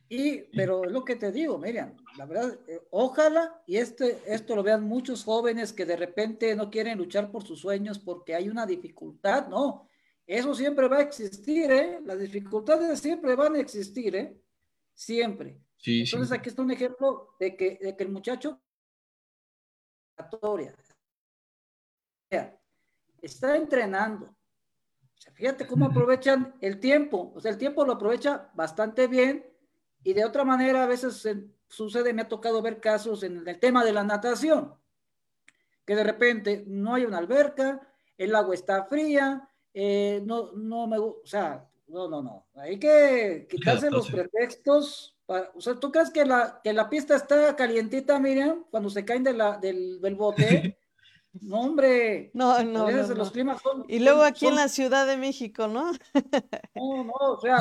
y, pero es lo que te digo, Miriam, la verdad, eh, ojalá y este, esto lo vean muchos jóvenes que de repente no quieren luchar por sus sueños porque hay una dificultad, no, eso siempre va a existir, ¿eh? Las dificultades siempre van a existir, ¿eh? Siempre. Entonces aquí está un ejemplo de que, de que el muchacho está entrenando. fíjate cómo aprovechan el tiempo. O sea, el tiempo lo aprovecha bastante bien y de otra manera a veces sucede, me ha tocado ver casos en el tema de la natación, que de repente no hay una alberca, el agua está fría, eh, no, no me, o sea, no, no, no. Hay que quitarse los pretextos o sea, ¿tú crees que la, que la pista está calientita, Miriam, cuando se caen de la, del, del bote? No, hombre. No, no. Los climas son, y luego aquí en la Ciudad de México, ¿no? No, no, o sea,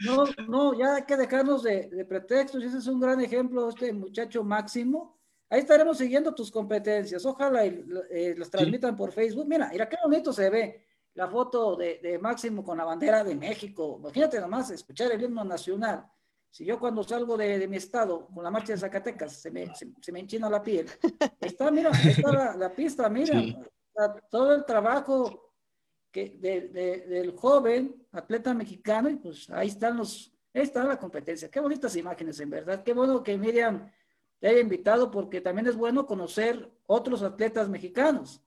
no, no, ya hay que dejarnos de, de pretextos. Ese es un gran ejemplo, este muchacho Máximo. Ahí estaremos siguiendo tus competencias. Ojalá y, eh, las transmitan por Facebook. Mira, mira qué bonito se ve la foto de, de Máximo con la bandera de México. Imagínate nomás escuchar el himno nacional. Si yo cuando salgo de, mi estado con la marcha de Zacatecas se me, se, me enchina la piel. Está, mira, está la, pista, mira, todo el trabajo que del joven atleta mexicano y pues ahí están los, ahí está la competencia. Qué bonitas imágenes, en verdad. Qué bueno que Miriam te haya invitado porque también es bueno conocer otros atletas mexicanos.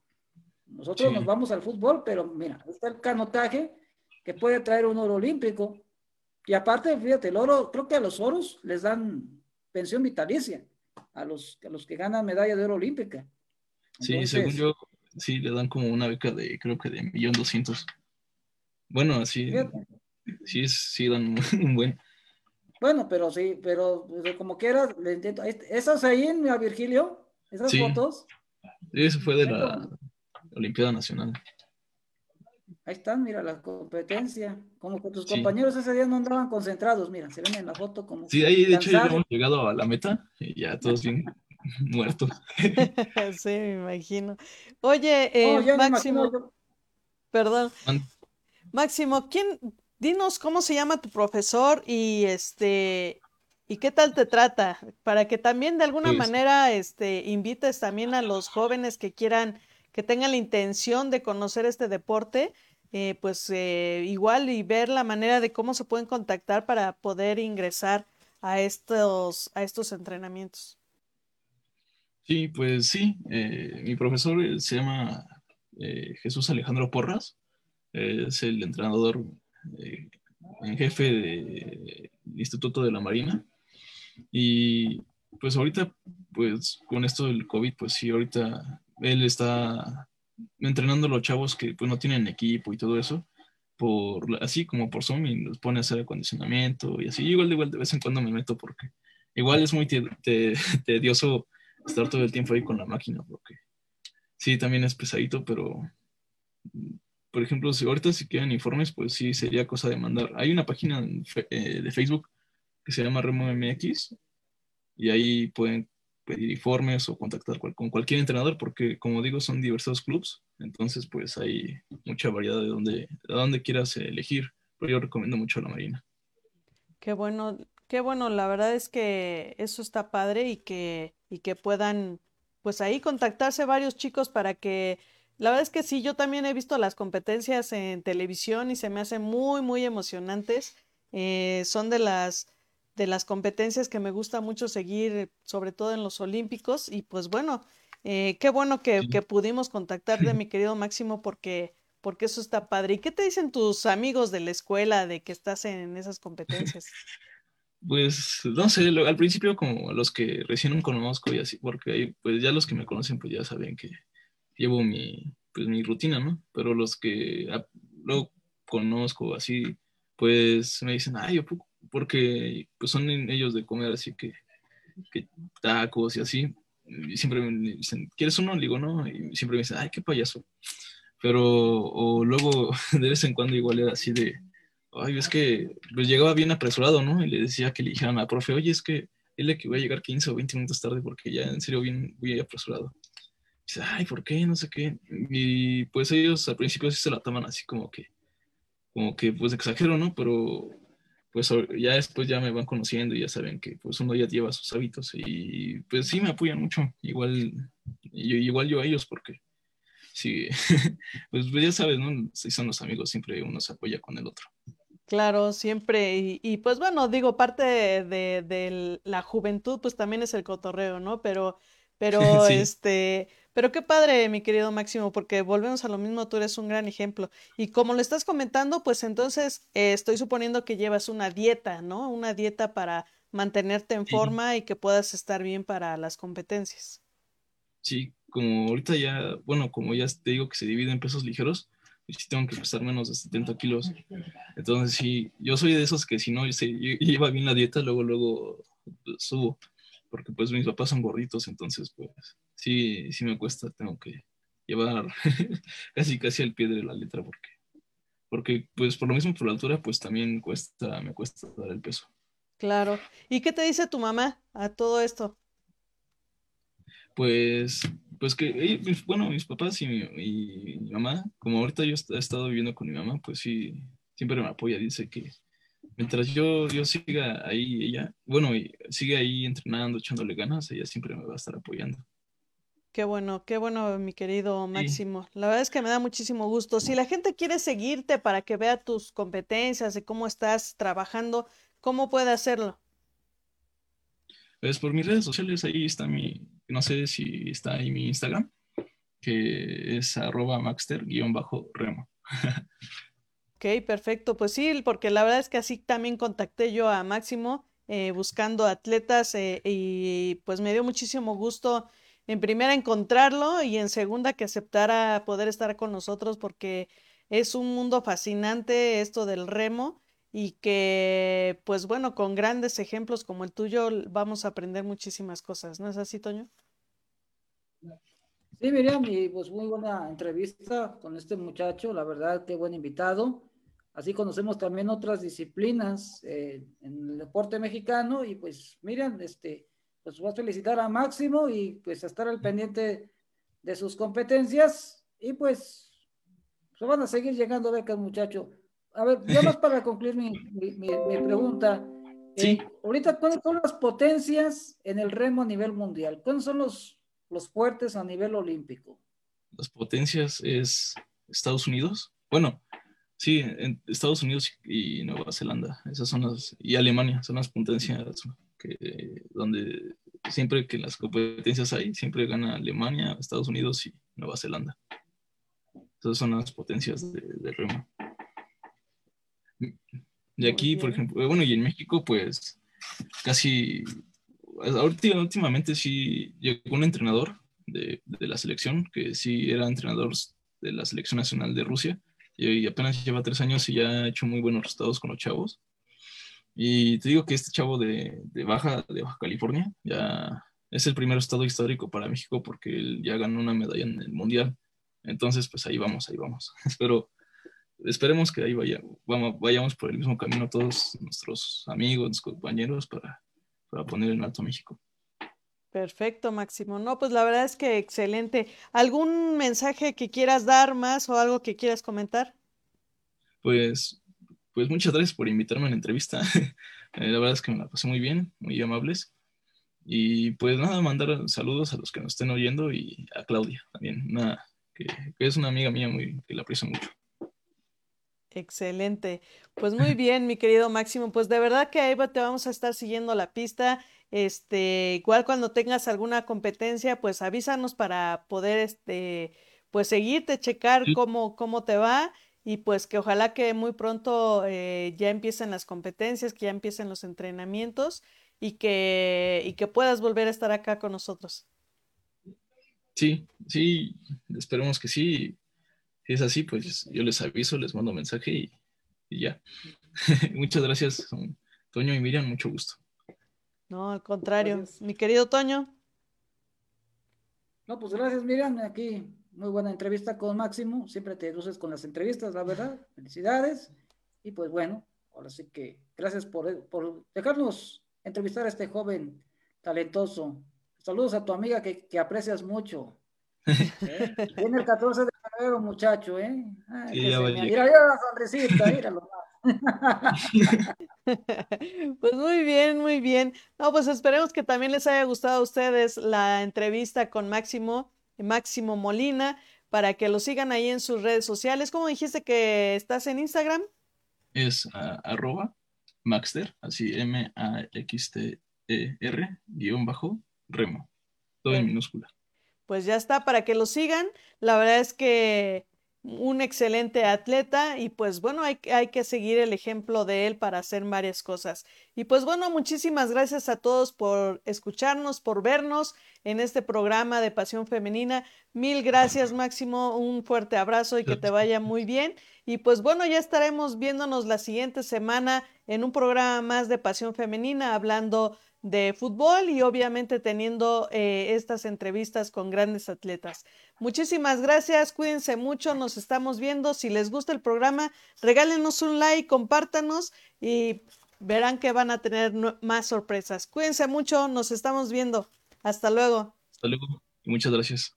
Nosotros nos vamos al fútbol, pero mira, está el canotaje que puede traer un oro olímpico, y aparte, fíjate, el oro, creo que a los oros les dan pensión vitalicia, a los, a los que ganan medalla de oro olímpica. sí, según yo, sí, le dan como una beca de, creo que de millón doscientos. Bueno, así, sí, sí dan un buen. Bueno, pero sí, pero como quiera, le intento. ¿Esas ahí, en Virgilio? ¿Esas fotos? Sí, eso fue de la Olimpiada Nacional. Ahí están, mira la competencia. Como que tus compañeros ese día no andaban concentrados, mira, se ven en la foto como. Sí, ahí de hecho ya hemos llegado a la meta y ya todos bien muertos. sí, me imagino. Oye, eh, Máximo. Perdón. Máximo, ¿quién? Dinos cómo se llama tu profesor y este y qué tal te trata, para que también de alguna pues manera este invites también a los jóvenes que quieran que tengan la intención de conocer este deporte, eh, pues eh, igual y ver la manera de cómo se pueden contactar para poder ingresar a estos, a estos entrenamientos. Sí, pues sí, eh, mi profesor se llama Jesús Alejandro Porras, es el entrenador en jefe del Instituto de la Marina y pues ahorita, pues con esto del COVID, pues sí, ahorita él está entrenando a los chavos que pues no tienen equipo y todo eso, por así como por Zoom y los pone a hacer acondicionamiento y así. Igual de igual de vez en cuando me meto porque igual es muy tedioso estar todo el tiempo ahí con la máquina porque sí, también es pesadito, pero por ejemplo, si ahorita si quieren informes, pues sí sería cosa de mandar. Hay una página eh, de Facebook que se llama Remo y ahí pueden pedir informes o contactar con cualquier entrenador, porque como digo, son diversos clubes, entonces pues hay mucha variedad de donde, de dónde quieras elegir, pero yo recomiendo mucho la Marina. Qué bueno, qué bueno, la verdad es que eso está padre y que, y que puedan pues ahí contactarse varios chicos para que la verdad es que sí, yo también he visto las competencias en televisión y se me hacen muy, muy emocionantes. Eh, son de las de las competencias que me gusta mucho seguir, sobre todo en los Olímpicos. Y pues bueno, eh, qué bueno que, pudimos contactarte, mi querido Máximo, porque, porque eso está padre. ¿Y qué te dicen tus amigos de la escuela de que estás en esas competencias? Pues no sé, al principio como los que recién conozco y así, porque pues ya los que me conocen pues ya saben que llevo mi, pues, mi rutina, ¿no? Pero los que luego conozco, así, pues me dicen, ay, yo, porque pues son ellos de comer, así que, que tacos y así. Y siempre me dicen, ¿quieres uno? Le digo, no. Y siempre me dicen, ay, qué payaso. Pero, o luego, de vez en cuando igual era así de, ay, es que pues llegaba bien apresurado, ¿no? Y le decía que le dijeran a profe, oye, es que dile que voy a llegar 15 o 20 minutos tarde porque ya en serio bien voy apresurado. Y dice, ay, ¿por qué? No sé qué. Y pues ellos al principio sí se la toman así como que, como que pues exagero, ¿no? Pero pues ya después ya me van conociendo y ya saben que pues uno ya lleva sus hábitos y pues sí me apoyan mucho, igual, igual yo a ellos porque sí, pues, pues, ya sabes, ¿no? Si son los amigos, siempre uno se apoya con el otro. Claro, siempre. Y, pues bueno, digo, parte de, la juventud, pues también es el cotorreo, ¿no? Pero, pero, este, pero qué padre, mi querido Máximo, porque volvemos a lo mismo, tú eres un gran ejemplo. Y como lo estás comentando, pues entonces eh, estoy suponiendo que llevas una dieta, ¿no? Una dieta para mantenerte en forma y que puedas estar bien para las competencias. Sí, como ahorita ya, bueno, como ya te digo que se divide en pesos ligeros, y si tengo que pesar menos de 70 kilos. Entonces, sí, yo soy de esos que si no se lleva bien la dieta, luego, luego subo, porque pues mis papás son gorditos, entonces pues sí, sí me cuesta, tengo que llevar casi, casi al pie de la letra, porque, porque pues por lo mismo por la altura, pues también cuesta, me cuesta dar el peso. Claro. ¿Y qué te dice tu mamá a todo esto? Pues pues que, bueno, mis papás y mi, mamá, como ahorita yo he estado viviendo con mi mamá, pues sí, siempre me apoya, dice que mientras yo, yo siga ahí, ella, bueno, y sigue ahí entrenando, echándole ganas, ella siempre me va a estar apoyando. Qué bueno, qué bueno, mi querido Máximo. La verdad es que me da muchísimo gusto. Si la gente quiere seguirte para que vea tus competencias y cómo estás trabajando, ¿cómo puede hacerlo? Pues por mis redes sociales, ahí está mi, no sé si está ahí mi Instagram, que es arroba maxter-remo. ok, perfecto. Pues sí, porque la verdad es que así también contacté yo a Máximo eh, buscando atletas eh, y pues me dio muchísimo gusto en primera encontrarlo y en segunda que aceptara poder estar con nosotros porque es un mundo fascinante esto del remo y que, pues bueno, con grandes ejemplos como el tuyo vamos a aprender muchísimas cosas, ¿no es así, Toño? Sí, Miriam, y pues muy buena entrevista con este muchacho, la verdad, qué buen invitado. Así conocemos también otras disciplinas eh, en el deporte mexicano y pues Miriam, este, pues voy a felicitar a Máximo y pues a estar al pendiente de sus competencias y pues se van a seguir llegando becas, muchacho. A ver, ya más para concluir mi, pregunta. Sí. Eh, ahorita, ¿cuáles son las potencias en el remo a nivel mundial? ¿Cuáles son los, los fuertes a nivel olímpico? Las potencias es Estados Unidos. Bueno, sí, en Estados Unidos y Nueva Zelanda. Esas son las, y Alemania, son las potencias que, donde siempre que las competencias hay, siempre gana Alemania, Estados Unidos y Nueva Zelanda. Esas son las potencias de, de remo. Y aquí, por ejemplo, eh, bueno, y en México, pues casi, últimamente sí llegó un entrenador de, la selección, que sí era entrenador de la selección nacional de Rusia, y, apenas lleva tres años y ya ha hecho muy buenos resultados con los chavos. Y te digo que este chavo de, Baja, de Baja California, ya es el primer estado histórico para México porque él ya ganó una medalla en el Mundial. Entonces, pues ahí vamos, ahí vamos. Espero esperemos que ahí vaya, vamos, vayamos por el mismo camino todos nuestros amigos, compañeros para, para poner en alto México. Perfecto, Máximo. No, pues la verdad es que excelente. ¿Algún mensaje que quieras dar más o algo que quieras comentar? Pues, pues muchas gracias por invitarme a la entrevista. Eh, la verdad es que me la pasé muy bien, muy amables. Y pues nada, mandar saludos a los que nos estén oyendo y a Claudia también, una, que, que es una amiga mía muy, que la aprecio mucho. Excelente. Pues muy bien, mi querido Máximo. Pues de verdad que ahí te vamos a estar siguiendo la pista. Este, igual cuando tengas alguna competencia, pues avísanos para poder, este, pues seguirte, checar cómo, cómo te va y pues que ojalá que muy pronto eh, ya empiecen las competencias, que ya empiecen los entrenamientos y que, y que puedas volver a estar acá con nosotros. Sí, sí, esperemos que sí si es así, pues yo les aviso, les mando mensaje y, y ya. Muchas gracias, Toño y Miriam, mucho gusto. No, al contrario. Mi querido Toño. No, pues gracias, Miriam. Aquí, muy buena entrevista con Máximo. Siempre te luces con las entrevistas, la verdad. Felicidades. Y pues bueno, ahora sí que gracias por, por dejarnos entrevistar a este joven talentoso. Saludos a tu amiga que, que aprecias mucho. ¿Eh? Viene el 14 de febrero, muchacho, ¿eh? Ay, sí, mira, mira la sonrisita, míralo. Pues muy bien, muy bien. No, pues esperemos que también les haya gustado a ustedes la entrevista con Máximo, Máximo Molina, para que lo sigan ahí en sus redes sociales. ¿Cómo dijiste que estás en Instagram? Es uh, arroba Maxter, así M-A-X-T-E-R, guion bajo, remo, todo en minúscula. Pues ya está, para que lo sigan. La verdad es que un excelente atleta y pues bueno, hay, hay, que seguir el ejemplo de él para hacer varias cosas. Y pues bueno, muchísimas gracias a todos por escucharnos, por vernos en este programa de Pasión Femenina. Mil gracias Máximo, un fuerte abrazo y que te vaya muy bien. Y pues bueno, ya estaremos viéndonos la siguiente semana en un programa más de Pasión Femenina hablando de fútbol y obviamente teniendo eh, estas entrevistas con grandes atletas. Muchísimas gracias, cuídense mucho, nos estamos viendo. Si les gusta el programa, regálenos un like, compártanos y verán que van a tener más sorpresas. Cuídense mucho, nos estamos viendo. Hasta luego. Hasta luego y muchas gracias.